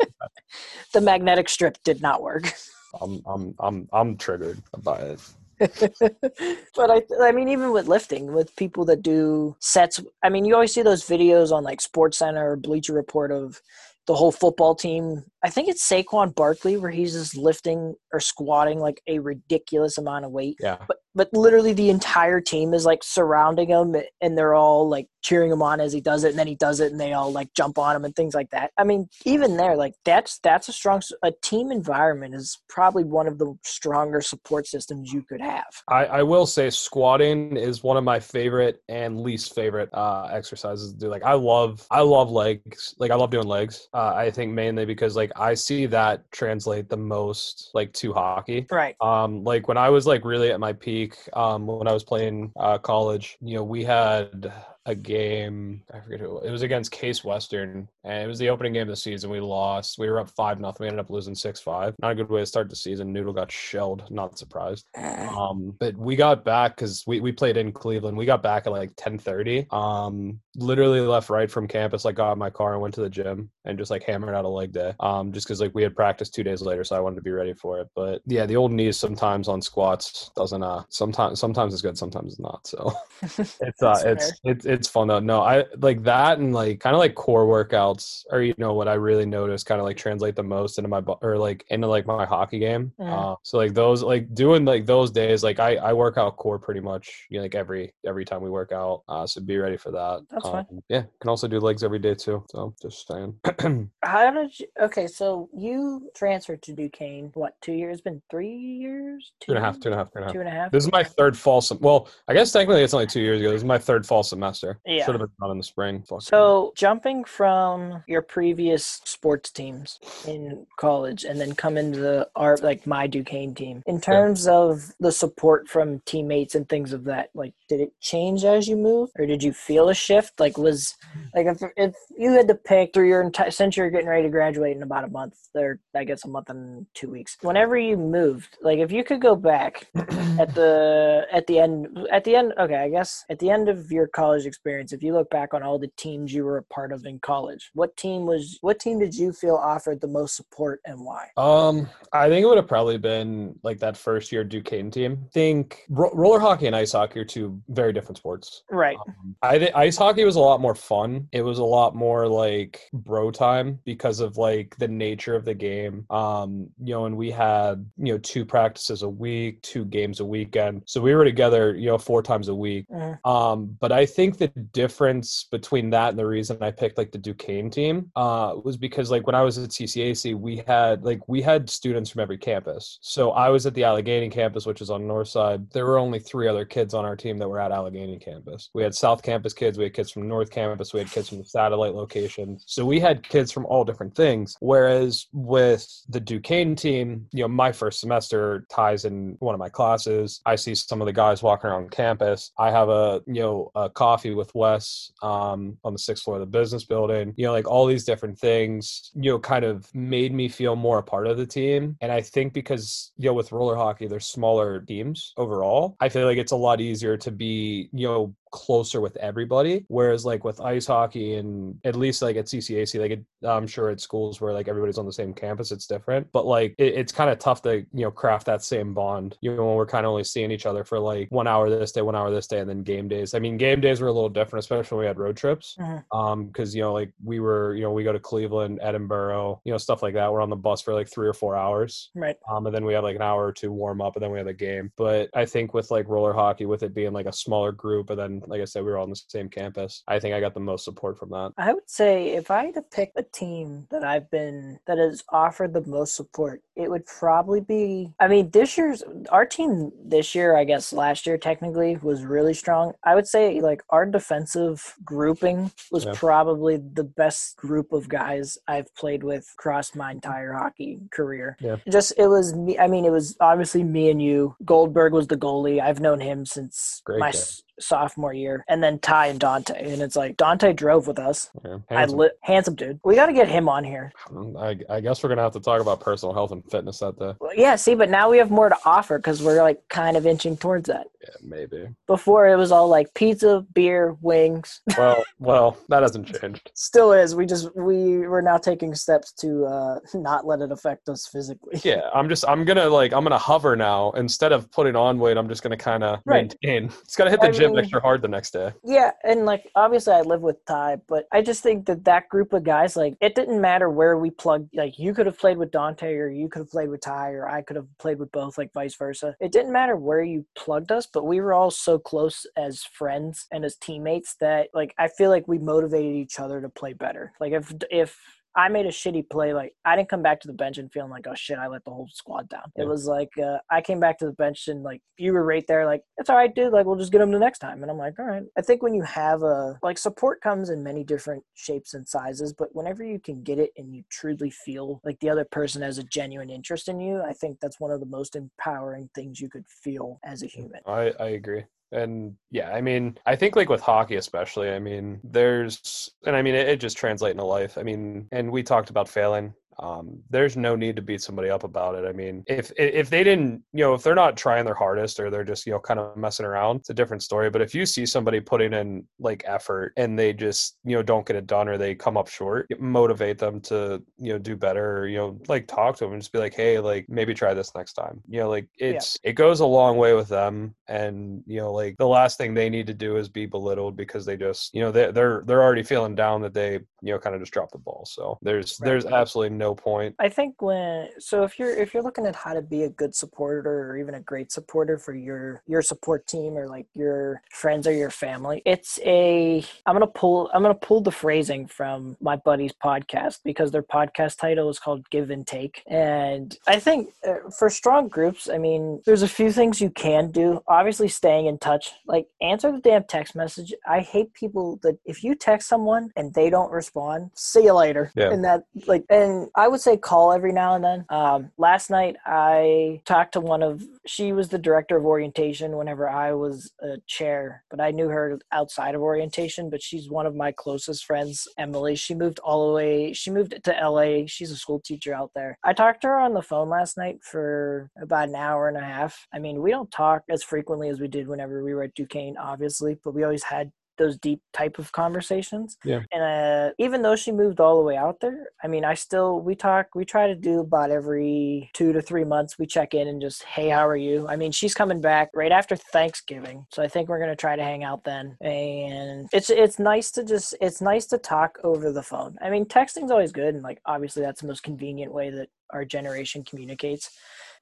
the magnetic strip did not work. I'm I'm I'm I'm triggered by it. but I, I mean, even with lifting, with people that do sets, I mean, you always see those videos on like Sports Center or Bleacher Report of the whole football team. I think it's Saquon Barkley where he's just lifting or squatting like a ridiculous amount of weight. Yeah. But but literally the entire team is like surrounding him and they're all like cheering him on as he does it and then he does it and they all like jump on him and things like that. I mean even there like that's that's a strong a team environment is probably one of the stronger support systems you could have. I, I will say squatting is one of my favorite and least favorite uh exercises to do. Like i love i love legs like i love doing legs uh, i think mainly because like i see that translate the most like to hockey. Right. Um like when i was like really at my peak um when i was playing uh college you know we had a game. I forget who it was against Case Western, and it was the opening game of the season. We lost. We were up five nothing. We ended up losing six five. Not a good way to start the season. Noodle got shelled. Not surprised. Um, but we got back because we, we played in Cleveland. We got back at like ten thirty. Um, literally left right from campus. Like got in my car and went to the gym and just like hammered out a leg day. Um, just because like we had practice two days later, so I wanted to be ready for it. But yeah, the old knees sometimes on squats doesn't uh sometimes sometimes it's good, sometimes it's not. So it's uh it's it's it's fun though. No, I like that and like kind of like core workouts are you know what I really notice kind of like translate the most into my or like into like my hockey game. Mm. Uh, so like those like doing like those days like I I work out core pretty much you know, like every every time we work out. Uh, so be ready for that. That's um, fine. Yeah, can also do legs every day too. So just saying. How did you? Okay, so you transferred to Duquesne. What two years? Been three years? Two, two and a half. Two and a half. Two and a half. Two and a half. This is my third fall. Sem- well, I guess technically it's only two years ago. This is my third fall semester. Yeah. Should have been done in the spring. Fuck so jumping from your previous sports teams in college and then come into the art like my Duquesne team. In terms yeah. of the support from teammates and things of that, like did it change as you moved, or did you feel a shift? Like was like if if you had to pick through your entire since you're getting ready to graduate in about a month, or I guess a month and two weeks. Whenever you moved, like if you could go back at the at the end at the end, okay, I guess at the end of your college experience, if you look back on all the teams you were a part of in college, what team was what team did you feel offered the most support and why? Um, I think it would have probably been like that first year Duquesne team. I think ro- roller hockey and ice hockey are two very different sports. Right. Um, I think ice hockey was a lot more fun. It was a lot more like bro time because of like the nature of the game. Um, you know, and we had, you know, two practices a week, two games a weekend. So we were together, you know, four times a week. Mm. Um, but I think the difference between that and the reason I picked like the Duquesne team uh was because like when I was at CCAC, we had like we had students from every campus. So I was at the Allegheny campus, which is on north side. There were only three other kids on our team that were at Allegheny campus. We had South Campus kids, we had kids from North Campus, we had kids from the satellite location. So we had kids from all different things. Whereas with the Duquesne team, you know, my first semester ties in one of my classes. I see some of the guys walking around campus. I have a you know a coffee with Wes um, on the sixth floor of the business building. You know, like all these different things. You know, kind of made me feel more a part of the team. And I think because you know with roller hockey, there's smaller teams overall. I feel like it's a lot easier to be you know closer with everybody. Whereas like with ice hockey and at least like at CCAC, like it, I'm sure at schools where like everybody's on the same campus, it's different. But like it, it's kind of tough to you know craft that same bond. You know when we're kind of only seeing each other for like one hour this day, one hour this day, and then game days. I mean game days were a little different, especially when we had road trips. Mm-hmm. Um, because you know like we were you know we go to Cleveland, Edinboro, you know stuff like that. We're on the bus for like three or four hours. Right. Um, and then we have like an hour or two warm up, and then we have a game. But I think with like roller hockey, with it being like a smaller group, and then like I said, we were all on the same campus. I think I got the most support from that. I would say if I had to pick a team that I've been that has offered the most support, it would probably be. I mean, this year's our team this year, I guess last year technically was really strong. I would say like our defensive grouping was yeah. probably the best group of guys I've played with across my entire hockey career. Yeah. Just it was me. I mean, it was obviously me and you. Goldberg was the goalie. I've known him since Great my. Guy sophomore year, and then Ty and Dante. And it's like Dante drove with us. Yeah, handsome. I li- handsome dude. We got to get him on here. I, I, guess we're gonna have to talk about personal health and fitness that day. Well, yeah, see, but now we have more to offer because we're like kind of inching towards that. Yeah, maybe. Before it was all like pizza, beer, wings. Well, well, that hasn't changed. Still is. We just we we're now taking steps to uh not let it affect us physically. Yeah, I'm just I'm gonna like I'm gonna hover now instead of putting on weight. I'm just gonna kind of Right. maintain. It's gotta hit the I gym mean- extra hard the next day. Yeah, and like obviously I live with Ty, but I just think that that group of guys, like it didn't matter where we plugged. Like you could have played with Dante, or you could have played with Ty, or I could have played with both, like vice versa. It didn't matter where you plugged us, but we were all so close as friends and as teammates that like I feel like we motivated each other to play better. Like if if I made a shitty play. Like I didn't come back to the bench and feeling like, oh shit, I let the whole squad down. It was like uh, I came back to the bench and like you were right there, like it's all right, dude. Like we'll just get them the next time. And I'm like, all right. I think when you have a like support comes in many different shapes and sizes, but whenever you can get it and you truly feel like the other person has a genuine interest in you, I think that's one of the most empowering things you could feel as a human. I, I agree. And yeah, I mean, I think like with hockey, especially, I mean, there's, and I mean, it, it just translates into life. I mean, and we talked about failing. Um, there's no need to beat somebody up about it. I mean, if if they didn't, you know, if they're not trying their hardest or they're just, you know, kind of messing around, it's a different story. But if you see somebody putting in like effort and they just, you know, don't get it done or they come up short, motivate them to, you know, do better. Or, you know, like talk to them and just be like, hey, like maybe try this next time. You know, like Yeah. it's it goes a long way with them. And you know, like the last thing they need to do is be belittled because they just, you know, they they're they're already feeling down that they, you know, kind of just dropped the ball. So there's Right. there's absolutely no point. I think when so if you're if you're looking at how to be a good supporter or even a great supporter for your your support team or like your friends or your family, it's a I'm gonna pull I'm gonna pull the phrasing from my buddy's podcast because their podcast title is called Give and Take, and I think uh, for strong groups, I mean, there's a few things you can do. Obviously, staying in touch, like answer the damn text message. I hate people that if you text someone and they don't respond, see you later. Yeah. And that like and I would say call every now and then. Um, last night I talked to one of she was the director of orientation whenever I was a chair, but I knew her outside of orientation. But she's one of my closest friends, Emily. She moved all the way. She moved to LA. She's a school teacher out there. I talked to her on the phone last night for about an hour and a half. I mean, we don't talk as frequently as we did whenever we were at Duquesne, obviously, but we always had those deep type of conversations. Yeah. And uh, even though she moved all the way out there, I mean, I still we talk. We try to do about every two to three months. We check in and just, hey, how are you? I mean, she's coming back right after Thanksgiving, so I think we're gonna try to hang out then. And it's it's nice to just it's nice to talk over the phone. I mean, texting's always good, and like obviously that's the most convenient way that our generation communicates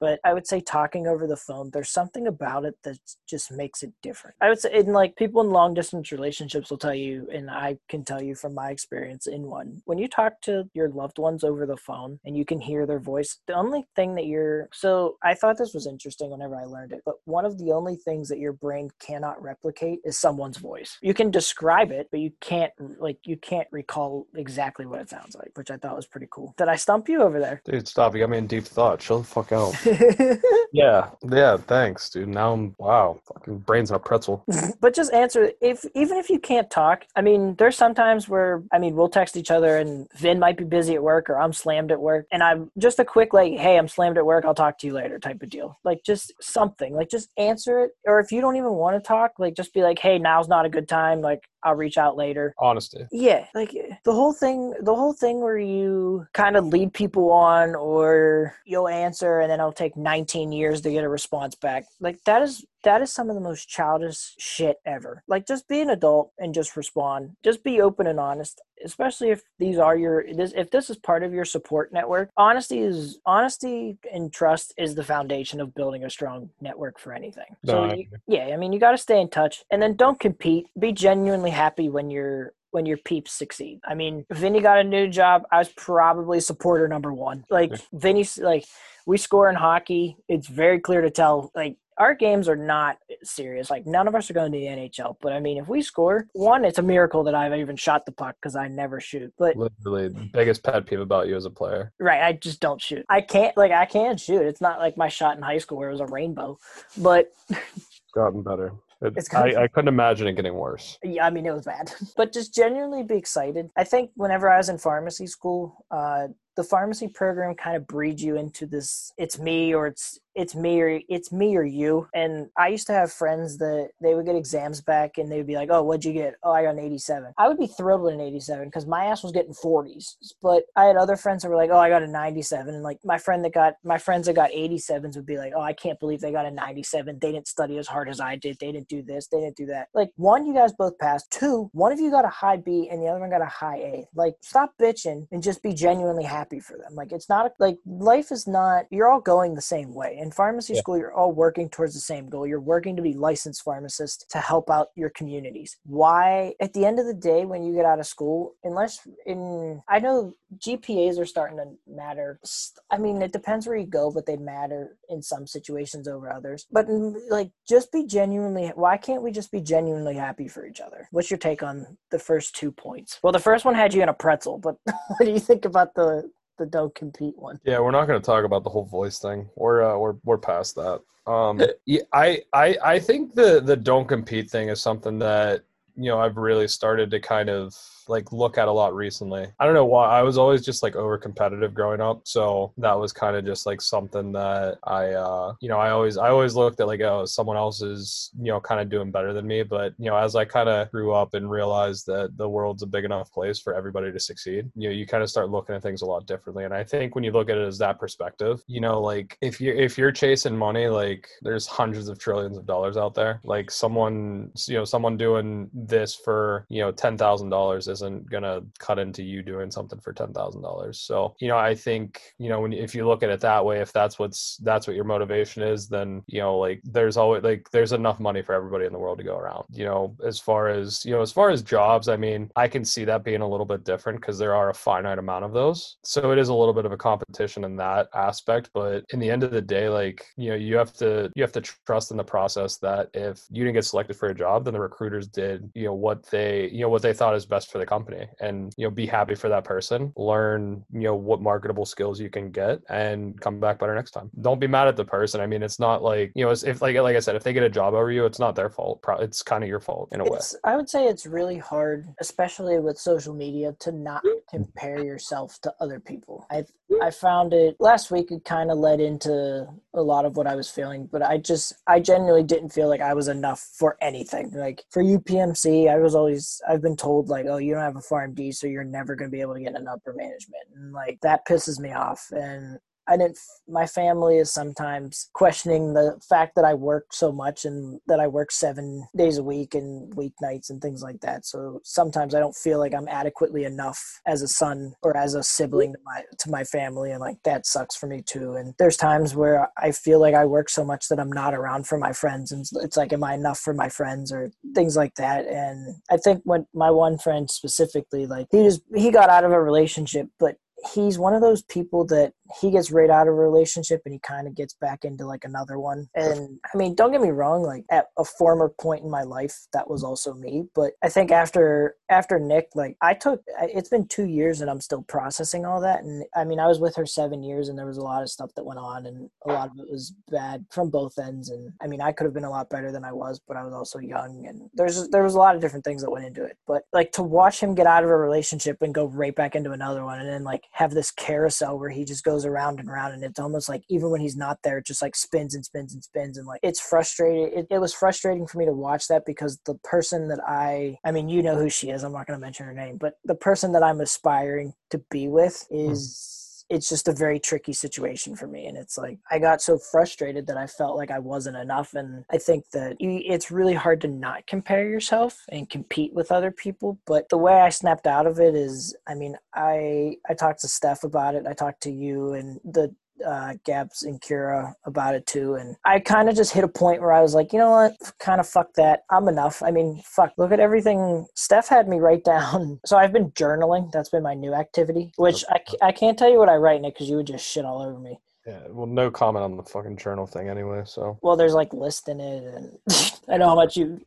but I would say talking over the phone, there's something about it that just makes it different. I would say, and like people in long distance relationships will tell you, and I can tell you from my experience in one, when you talk to your loved ones over the phone and you can hear their voice, the only thing that you're so I thought this was interesting whenever I learned it, but one of the only things that your brain cannot replicate is someone's voice. You can describe it, but you can't like you can't recall exactly what it sounds like, which I thought was pretty cool. Did I stump you over there? Dude, stop. You got me in deep thought. Chill the fuck out. Yeah, yeah, thanks, dude. Now I'm wow, fucking brains in a pretzel. but just answer if even if you can't talk i mean there's sometimes where i mean we'll text each other and vin might be busy at work or i'm slammed at work and i'm just a quick like hey i'm slammed at work i'll talk to you later type of deal like just something like just answer it or if you don't even want to talk like just be like hey now's not a good time like i'll reach out later Honesty. yeah like the whole thing the whole thing where you kind of lead people on or you'll answer and then it'll take 19 years to get a response back. Like that is that is some of the most childish shit ever. Like just be an adult and just respond. Just be open and honest especially if these are your this if this is part of your support network honesty is honesty and trust is the foundation of building a strong network for anything. So you, yeah i mean you got to stay in touch and then don't compete. Be genuinely happy when you're when your peeps succeed. I mean, Vinny got a new job. I was probably supporter number one. Like Vinny's like we score in hockey. It's very clear to tell like our games are not serious. Like none of us are going to the NHL. But I mean, if we score, one, it's a miracle that I've even shot the puck because I never shoot. But Literally, the biggest pet peeve about you as a player. right, I just don't shoot. I can't like I can't shoot. It's not like my shot in high school where it was a rainbow. But gotten better. It, It's I, I couldn't imagine it getting worse. Yeah, I mean, it was bad. But just genuinely be excited. I think whenever I was in pharmacy school, uh, the pharmacy program kind of breeds you into this it's me or it's it's me or it's me or you. And I used to have friends that they would get exams back and they'd be like, "Oh, what'd you get? Oh, I got an 87." I would be thrilled with an 87 because my ass was getting 40s. But I had other friends that were like, "Oh, I got a 97," and like my friend that got my friends that got 87s would be like, "Oh, I can't believe they got a 97. They didn't study as hard as I did. They didn't do this. They didn't do that." Like one, you guys both passed. Two, one of you got a high B and the other one got a high A. Like stop bitching and just be genuinely happy for them. Like it's not like life is not. You're all going the same way in pharmacy yeah. school, you're all working towards the same goal. You're working to be licensed pharmacists to help out your communities. Why, at the end of the day, when you get out of school, unless in, I know GPAs are starting to matter. I mean, it depends where you go, but they matter in some situations over others. But mm, like, just be genuinely, why can't we just be genuinely happy for each other? What's your take on the first two points? Well, the first one had you in a pretzel, but what do you think about the the don't compete one. Yeah, we're not going to talk about the whole voice thing. We're uh, we're we're past that. Um, I I I think the the don't compete thing is something that you know I've really started to kind of like look at a lot recently. I don't know why. I was always just like over competitive growing up, so that was kind of just like something that I, uh, you know, I always I always looked at like oh someone else is you know kind of doing better than me. But you know, as I kind of grew up and realized that the world's a big enough place for everybody to succeed, you know, you kind of start looking at things a lot differently. And I think when you look at it as that perspective, you know, like if you if you're chasing money, like there's hundreds of trillions of dollars out there. Like someone, you know, someone doing this for you know ten thousand dollars isn't gonna cut into you doing something for ten thousand dollars. So you know, I think you know when if you look at it that way, if that's what's that's what your motivation is, then you know like there's always like there's enough money for everybody in the world to go around. You know, as far as you know, as far as jobs, I mean, I can see that being a little bit different because there are a finite amount of those. So it is a little bit of a competition in that aspect. But in the end of the day, like you know, you have to you have to trust in the process that if you didn't get selected for a job, then the recruiters did you know what they you know what they thought is best for the company and you know be happy for that person learn you know what marketable skills you can get and come back better next time. Don't be mad at the person. I mean it's not like you know if like like i said if they get a job over you it's not their fault. It's kind of your fault in a it's, way i would say it's really hard especially with social media to not mm. compare yourself to other people. I mm. I found it last week. It kind of led into a lot of what I was feeling, but I just, I genuinely didn't feel like I was enough for anything. Like for UPMC, I was always, I've been told like, oh, you don't have a Pharm D, so you're never going to be able to get an upper management, and like that pisses me off. And I didn't. My family is sometimes questioning the fact that I work so much and that I work seven days a week and weeknights and things like that. So sometimes I don't feel like I'm adequately enough as a son or as a sibling to my to my family, and like that sucks for me too. And there's times where I feel like I work so much that I'm not around for my friends, and it's like, am I enough for my friends or things like that? And I think when my one friend specifically, like he just he got out of a relationship, but he's one of those people that he gets right out of a relationship and he kind of gets back into like another one. And I mean, don't get me wrong, like at a former point in my life, that was also me. But I think after after Nick, like I took it's been two years and I'm still processing all that. And I mean, I was with her seven years and there was a lot of stuff that went on and a lot of it was bad from both ends. And I mean, I could have been a lot better than I was, but I was also young and there's there was a lot of different things that went into it. But like to watch him get out of a relationship and go right back into another one and then like have this carousel where he just goes around and around and it's almost like even when he's not there it just like spins and spins and spins and like it's frustrating it, it was frustrating for me to watch that because the person that i i mean you know who she is i'm not going to mention her name but the person that i'm aspiring to be with hmm. is it's just a very tricky situation for me and it's like i got so frustrated that i felt like i wasn't enough and i think that it's really hard to not compare yourself and compete with other people but the way i snapped out of it is i mean i i talked to steph about it i talked to you and the uh, Gabs and Kira about it too. And I kind of just hit a point where I was like, you know what? Kind of fuck that. I'm enough. I mean, fuck, look at everything. Steph had me write down. So I've been journaling. That's been my new activity, which I, I can't tell you what I write in it because you would just shit all over me. Yeah, well, no comment on the fucking journal thing anyway. So well, there's like list in it, and I know how much you,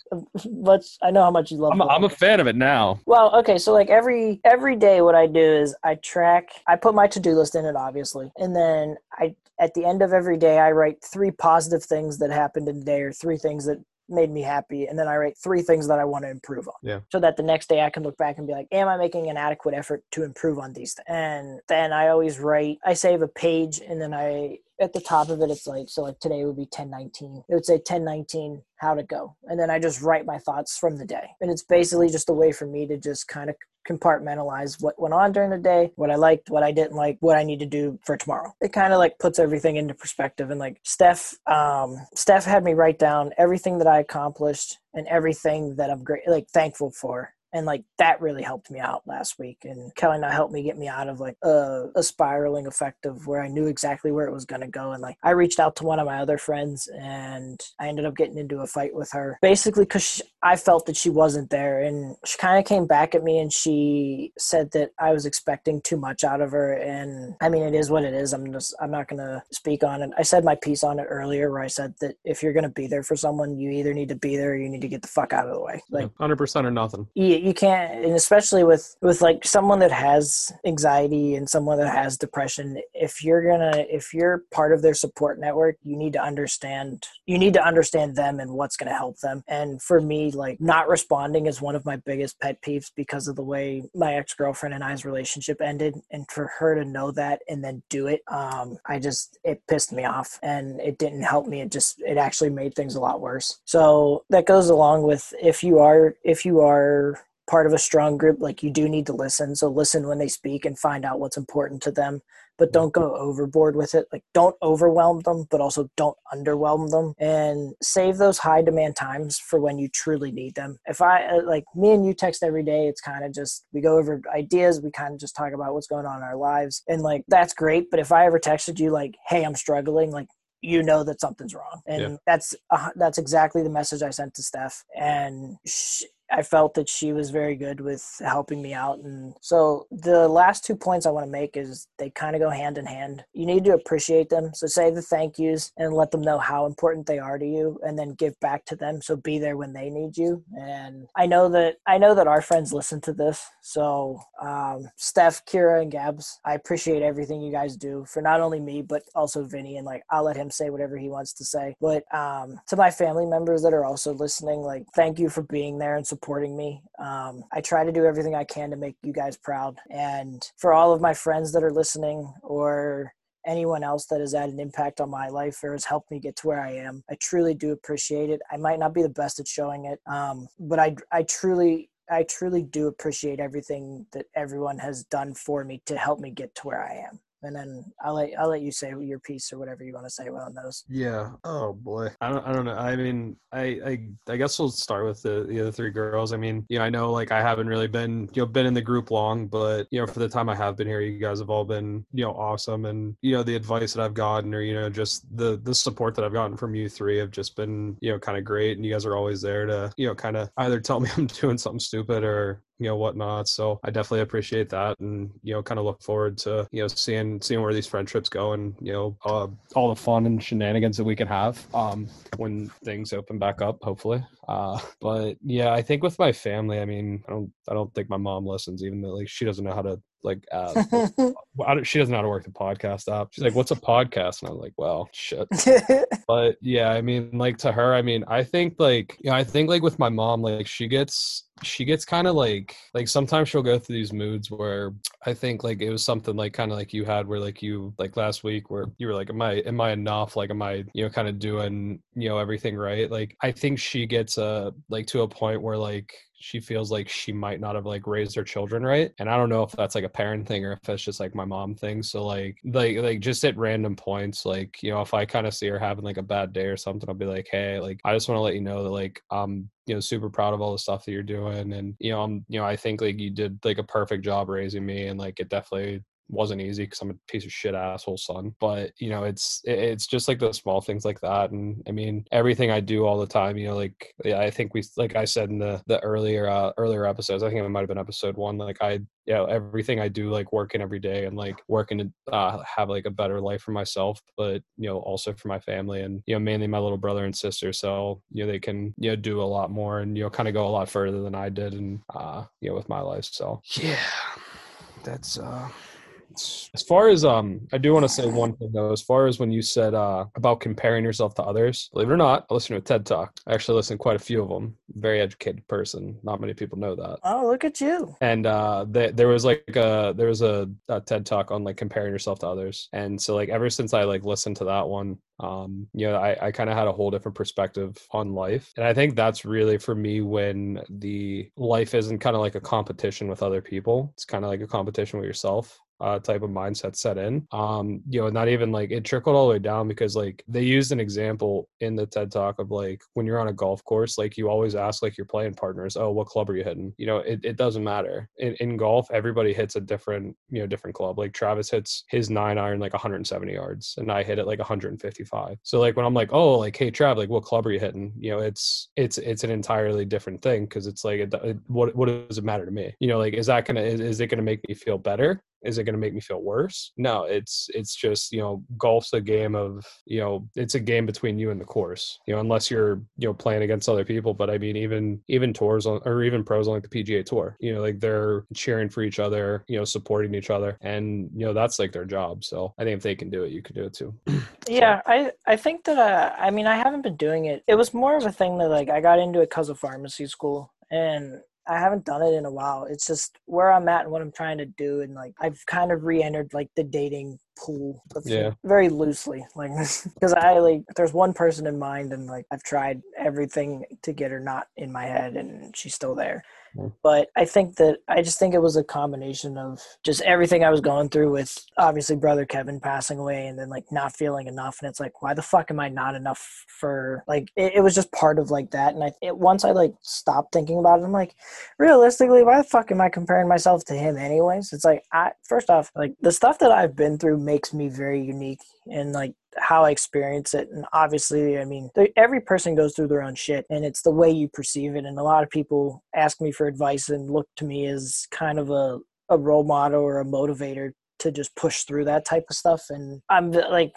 much I know how much you love. I'm, I'm a fan of it now. Well, okay, so like every every day, what I do is I track. I put my to do list in it, obviously, and then I at the end of every day, I write three positive things that happened in the day, or three things that made me happy, and then I write three things that I want to improve on. Yeah. So that the next day I can look back and be like, am I making an adequate effort to improve on these? Things? And then I always write. I save a page, and then I at the top of it it's like so like today would be 1019 it would say 1019 how to go and then i just write my thoughts from the day and it's basically just a way for me to just kind of compartmentalize what went on during the day what i liked what i didn't like what i need to do for tomorrow. It kind of like puts everything into perspective and like steph um steph had me write down everything that i accomplished and everything that i'm great like thankful for and like that really helped me out last week and kelly now helped me get me out of like a, a spiraling effect of where i knew exactly where it was going to go and like i reached out to one of my other friends and i ended up getting into a fight with her basically because i felt that she wasn't there and she kind of came back at me and she said that i was expecting too much out of her and i mean it is what it is i'm just i'm not going to speak on it. I said my piece on it earlier where i said that if you're going to be there for someone you either need to be there or you need to get the fuck out of the way. Like 100% or nothing. You, you can't and especially with with like someone that has anxiety and someone that has depression if you're gonna if you're part of their support network you need to understand you need to understand them and what's gonna help them. And for me like not responding is one of my biggest pet peeves because of the way my ex-girlfriend and i's relationship ended. And for her to know that and then do it um i just it pissed me off and it didn't help me. It just it actually made things a lot worse. So that goes along with if you are if you are part of a strong group like you do need to listen. So listen when they speak and find out what's important to them but don't go overboard with it. Like don't overwhelm them but also don't underwhelm them and save those high demand times for when you truly need them. If i uh, like me and you text every day it's kind of just we go over ideas we kind of just talk about what's going on in our lives and like that's great. But if i ever texted you like hey i'm struggling like you know that something's wrong. And Yeah. that's uh, that's exactly the message i sent to steph. And sh I felt that she was very good with helping me out. And so the last two points I want to make is they kind of go hand in hand. You need to appreciate them. So say the thank yous and let them know how important they are to you and then give back to them. So be there when they need you. And I know that I know that our friends listen to this. So um, Steph, Kira, and Gabs, I appreciate everything you guys do for not only me, but also Vinny. And like I'll let him say whatever he wants to say. But um, to my family members that are also listening, like thank you for being there and supporting me. Um, I try to do everything I can to make you guys proud. And for all of my friends that are listening or anyone else that has had an impact on my life or has helped me get to where I am, I truly do appreciate it. I might not be the best at showing it, um, but I, I truly I truly do appreciate everything that everyone has done for me to help me get to where I am. And then I'll let I'll let you say your piece or whatever you want to say on those. Yeah. Oh boy. I don't. I don't know. I mean, I. I. I guess we'll start with the the other three girls. I mean, you know, I know like I haven't really been you know been in the group long, but you know, for the time I have been here, you guys have all been you know awesome, and you know the advice that I've gotten, or you know just the the support that I've gotten from you three have just been you know kind of great, and you guys are always there to you know kind of either tell me I'm doing something stupid or you know whatnot. So i definitely appreciate that and you know kind of look forward to you know seeing seeing where these friendships go and you know uh, all the fun and shenanigans that we can have um when things open back up hopefully. Uh but yeah i think with my family i mean i don't i don't think my mom listens even though like she doesn't know how to like uh well, I don't, she doesn't know how to work the podcast app. She's like what's a podcast? And i'm like well shit. But yeah i mean like to her i mean i think like yeah i think like with my mom like she gets she gets kind of like like sometimes she'll go through these moods where i think like it was something like kind of like you had where like you like last week where you were like am i am i enough? Like am i you know kind of doing you know everything right? Like i think she gets uh like to a point where like she feels like she might not have like raised her children right and i don't know if that's like a parent thing or if it's just like my mom thing so like like like just at random points like you know if i kind of see her having like a bad day or something i'll be like hey like i just want to let you know that like i'm you know super proud of all the stuff that you're doing and you know i'm you know i think like you did like a perfect job raising me and like it definitely wasn't easy because I'm a piece of shit asshole son. But you know, it's it's just like those small things like that. And I mean, everything I do all the time. You know, like yeah, I think we like I said in the the earlier uh, earlier episodes. I think it might have been episode one. Like I you know everything I do like working every day and like working to uh, have like a better life for myself, but you know also for my family and you know mainly my little brother and sister. So you know they can you know do a lot more and you know kind of go a lot further than I did and uh you know with my life. So yeah, that's uh as far as um i do want to say one thing though. As far as when you said uh about comparing yourself to others believe it or not i listen to a ted talk. I actually listen to quite a few of them very educated person. Not many people know that. Oh, look at you. and uh th- there was like a there was a, a ted talk on like comparing yourself to others. And so like ever since i like listened to that one um you know i, I kind of had a whole different perspective on life. And i think that's really for me when the life isn't kind of like a competition with other people. It's kind of like a competition with yourself uh, type of mindset set in. Um, you know, not even like it trickled all the way down because like they used an example in the TED talk of like when you're on a golf course, like you always ask like your playing partners, oh, what club are you hitting? You know, it, it doesn't matter. In, in golf, everybody hits a different, you know, different club. Like Travis hits his nine iron like 170 yards and I hit it like 155. So like when I'm like, oh, like, hey, Trav, like what club are you hitting? You know, it's, it's, it's an entirely different thing because it's like, it, it, what, what does it matter to me? You know, like, is that gonna, is, is it gonna make me feel better? Is it going to make me feel worse no it's it's just you know golf's a game of you know it's a game between you and the course you know unless you're you know playing against other people but i mean even even tours on, or even pros on like the pga tour you know like they're cheering for each other you know supporting each other and you know that's like their job so i think if they can do it you can do it too Yeah, I I think that uh, I mean I haven't been doing it. It was more of a thing that like I got into it because of pharmacy school, and I haven't done it in a while. It's just where I'm at and what I'm trying to do, and like I've kind of re-entered like the dating pool, Yeah. very loosely, like because I like there's one person in mind, and like I've tried everything to get her not in my head, and she's still there. Mm. But I think that I just think it was a combination of just everything I was going through with obviously brother Kevin passing away and then like not feeling enough. And it's like, why the fuck am I not enough for like, it, it was just part of like that. And I, it, once I like stopped thinking about it, I'm like, realistically, why the fuck am I comparing myself to him anyways? It's like, I, first off, like the stuff that I've been through makes me very unique and like how I experience it. And obviously, I mean, every person goes through their own shit and it's the way you perceive it. And a lot of people ask me for advice and look to me as kind of a, a role model or a motivator to just push through that type of stuff. And I'm like,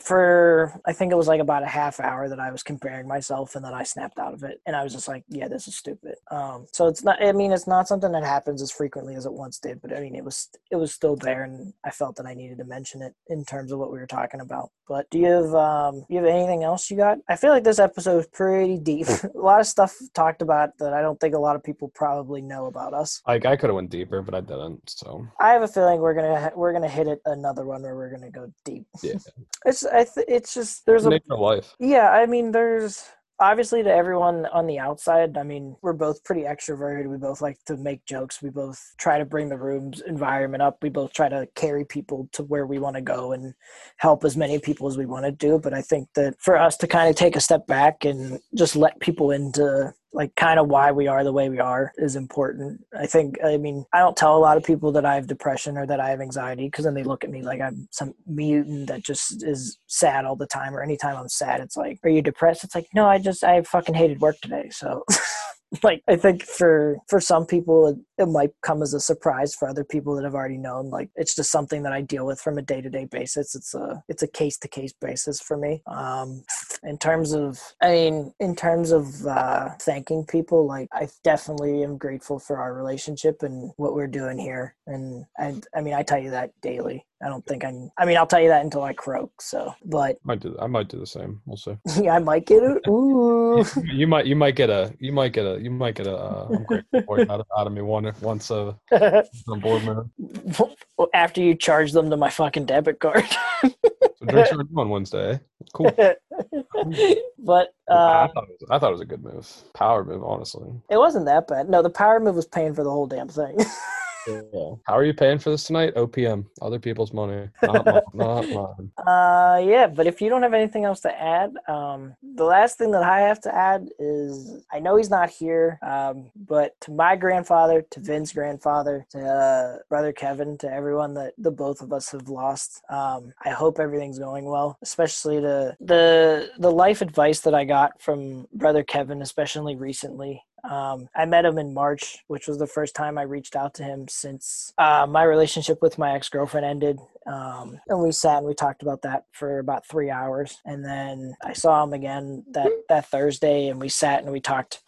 for I think it was like about a half hour that I was comparing myself and then I snapped out of it. And I was just like, yeah, this is stupid. Um, so it's not, I mean, it's not something that happens as frequently as it once did, but I mean, it was, it was still there and I felt that I needed to mention it in terms of what we were talking about. But do you have, um, you have anything else you got? I feel like this episode is pretty deep. a lot of stuff talked about that I don't think a lot of people probably know about us. like i could have went deeper but i didn't so I have a feeling we're gonna we're gonna hit it another one where we're gonna go deep. Yeah. It's I th- it's just there's a nature of life yeah. I mean there's obviously to everyone on the outside. I mean we're both pretty extroverted. We both like to make jokes. We both try to bring the room's environment up. We both try to carry people to where we want to go and help as many people as we want to do. But I think that for us to kind of take a step back and just let people into like kind of why we are the way we are is important. I think I mean I don't tell a lot of people that I have depression or that I have anxiety because then they look at me like I'm some mutant that just is sad all the time or anytime I'm sad it's like are you depressed? It's like no I just I fucking hated work today so like I think for for some people it, might come as a surprise for other people that have already known like it's just something that I deal with from a day-to-day basis. It's a it's a case-to-case basis for me. Um in terms of I mean in terms of uh thanking people like I definitely am grateful for our relationship and what we're doing here. And I I mean I tell you that daily. I don't think I'm I mean I'll tell you that until I croak so but might do i might do the same. We'll see. Yeah I might get it. Ooh. You might you might get a you might get a you might get a uh, I'm grateful for it out of, out of me one once uh, on board man. after you charge them to my fucking debit card. So drinks are on Wednesday. Cool. but I, uh, thought was, I thought it was a good move. Power move, honestly. it wasn't that bad. No, the power move was paying for the whole damn thing. Yeah. How are you paying for this tonight? OPM, other people's money, not mine. Not mine. uh, yeah, but if you don't have anything else to add, um, the last thing that I have to add is I know he's not here, um, but to my grandfather, to Vin's grandfather, to uh, brother Kevin, to everyone that the both of us have lost, um, I hope everything's going well. Especially to the the life advice that I got from brother Kevin, especially recently. Um, I met him in March, which was the first time I reached out to him since uh, my relationship with my ex girlfriend ended. Um, and we sat and we talked about that for about three hours. And then I saw him again that, that Thursday and we sat and we talked.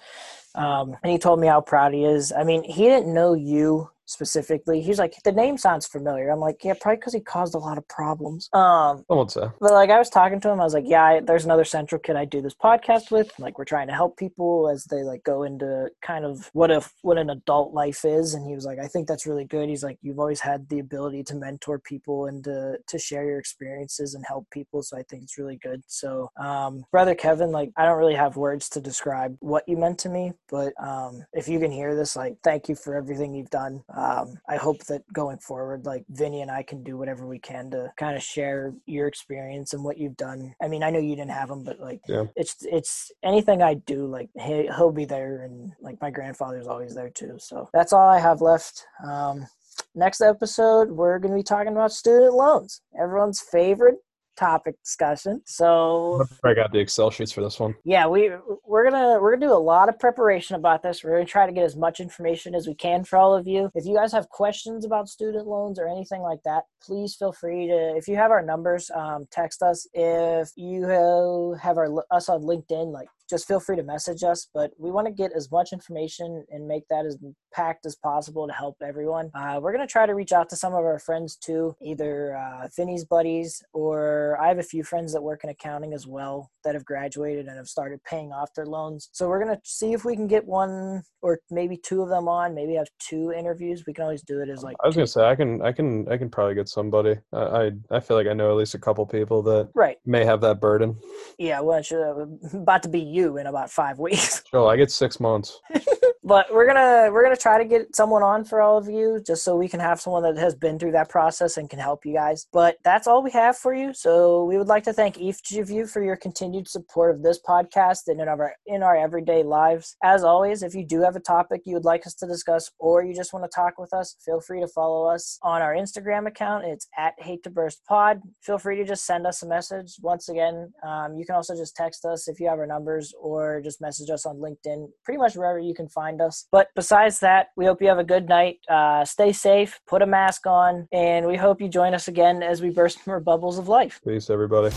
Um, and he told me how proud he is. I mean, he didn't know you specifically. He's like, the name sounds familiar. I'm like, yeah, probably because he caused a lot of problems. Um, I won't say. but like I was talking to him, I was like, yeah, I, there's another Central kid I do this podcast with. Like we're trying to help people as they like go into kind of what if what an adult life is. And he was like, I think that's really good. He's like, you've always had the ability to mentor people and to to share your experiences and help people. So I think it's really good. So, um, brother Kevin, like I don't really have words to describe what you meant to me, but um, if you can hear this, like thank you for everything you've done. Um, I hope that going forward, like Vinny and I can do whatever we can to kind of share your experience and what you've done. I mean, I know you didn't have them, but like Yeah. it's it's anything I do, like he, he'll be there, and like my grandfather's always there too. So that's all I have left. Um, next episode, we're going to be talking about student loans, everyone's favorite topic discussion. So I got the Excel sheets for this one. yeah, we we're gonna we're gonna do a lot of preparation about this. We're gonna try to get as much information as we can for all of you. If you guys have questions about student loans or anything like that, please feel free to. If you have our numbers, um, text us. If you have, have our us on LinkedIn, like just feel free to message us. But we want to get as much information and make that as packed as possible to help everyone. Uh, we're gonna try to reach out to some of our friends too, either uh, Vinny's buddies or I have a few friends that work in accounting as well that have graduated and have started paying off their loans. So we're gonna see if we can get one or maybe two of them on. Maybe have two interviews. We can always do it as like I was gonna say I can I can I can probably get somebody. I I, I feel like I know at least a couple people that right. may have that burden. Yeah, well, it's uh, about to be you in about five weeks. Oh, I get six months. but we're gonna we're gonna try to get someone on for all of you just so we can have someone that has been through that process and can help you guys. But that's all we have for you. So we would like to thank each of you for your continued support of this podcast and in our in our everyday lives. As always if you do have a topic you would like us to discuss or you just want to talk with us feel free to follow us on our instagram account. It's at hate to burst pod. Feel free to just send us a message. Once again um, you can also just text us if you have our numbers or just message us on linkedin. Pretty much wherever you can find us. But besides that, we hope you have a good night. Uh, stay safe, put a mask on, and we hope you join us again as we burst more bubbles of life. Peace, everybody.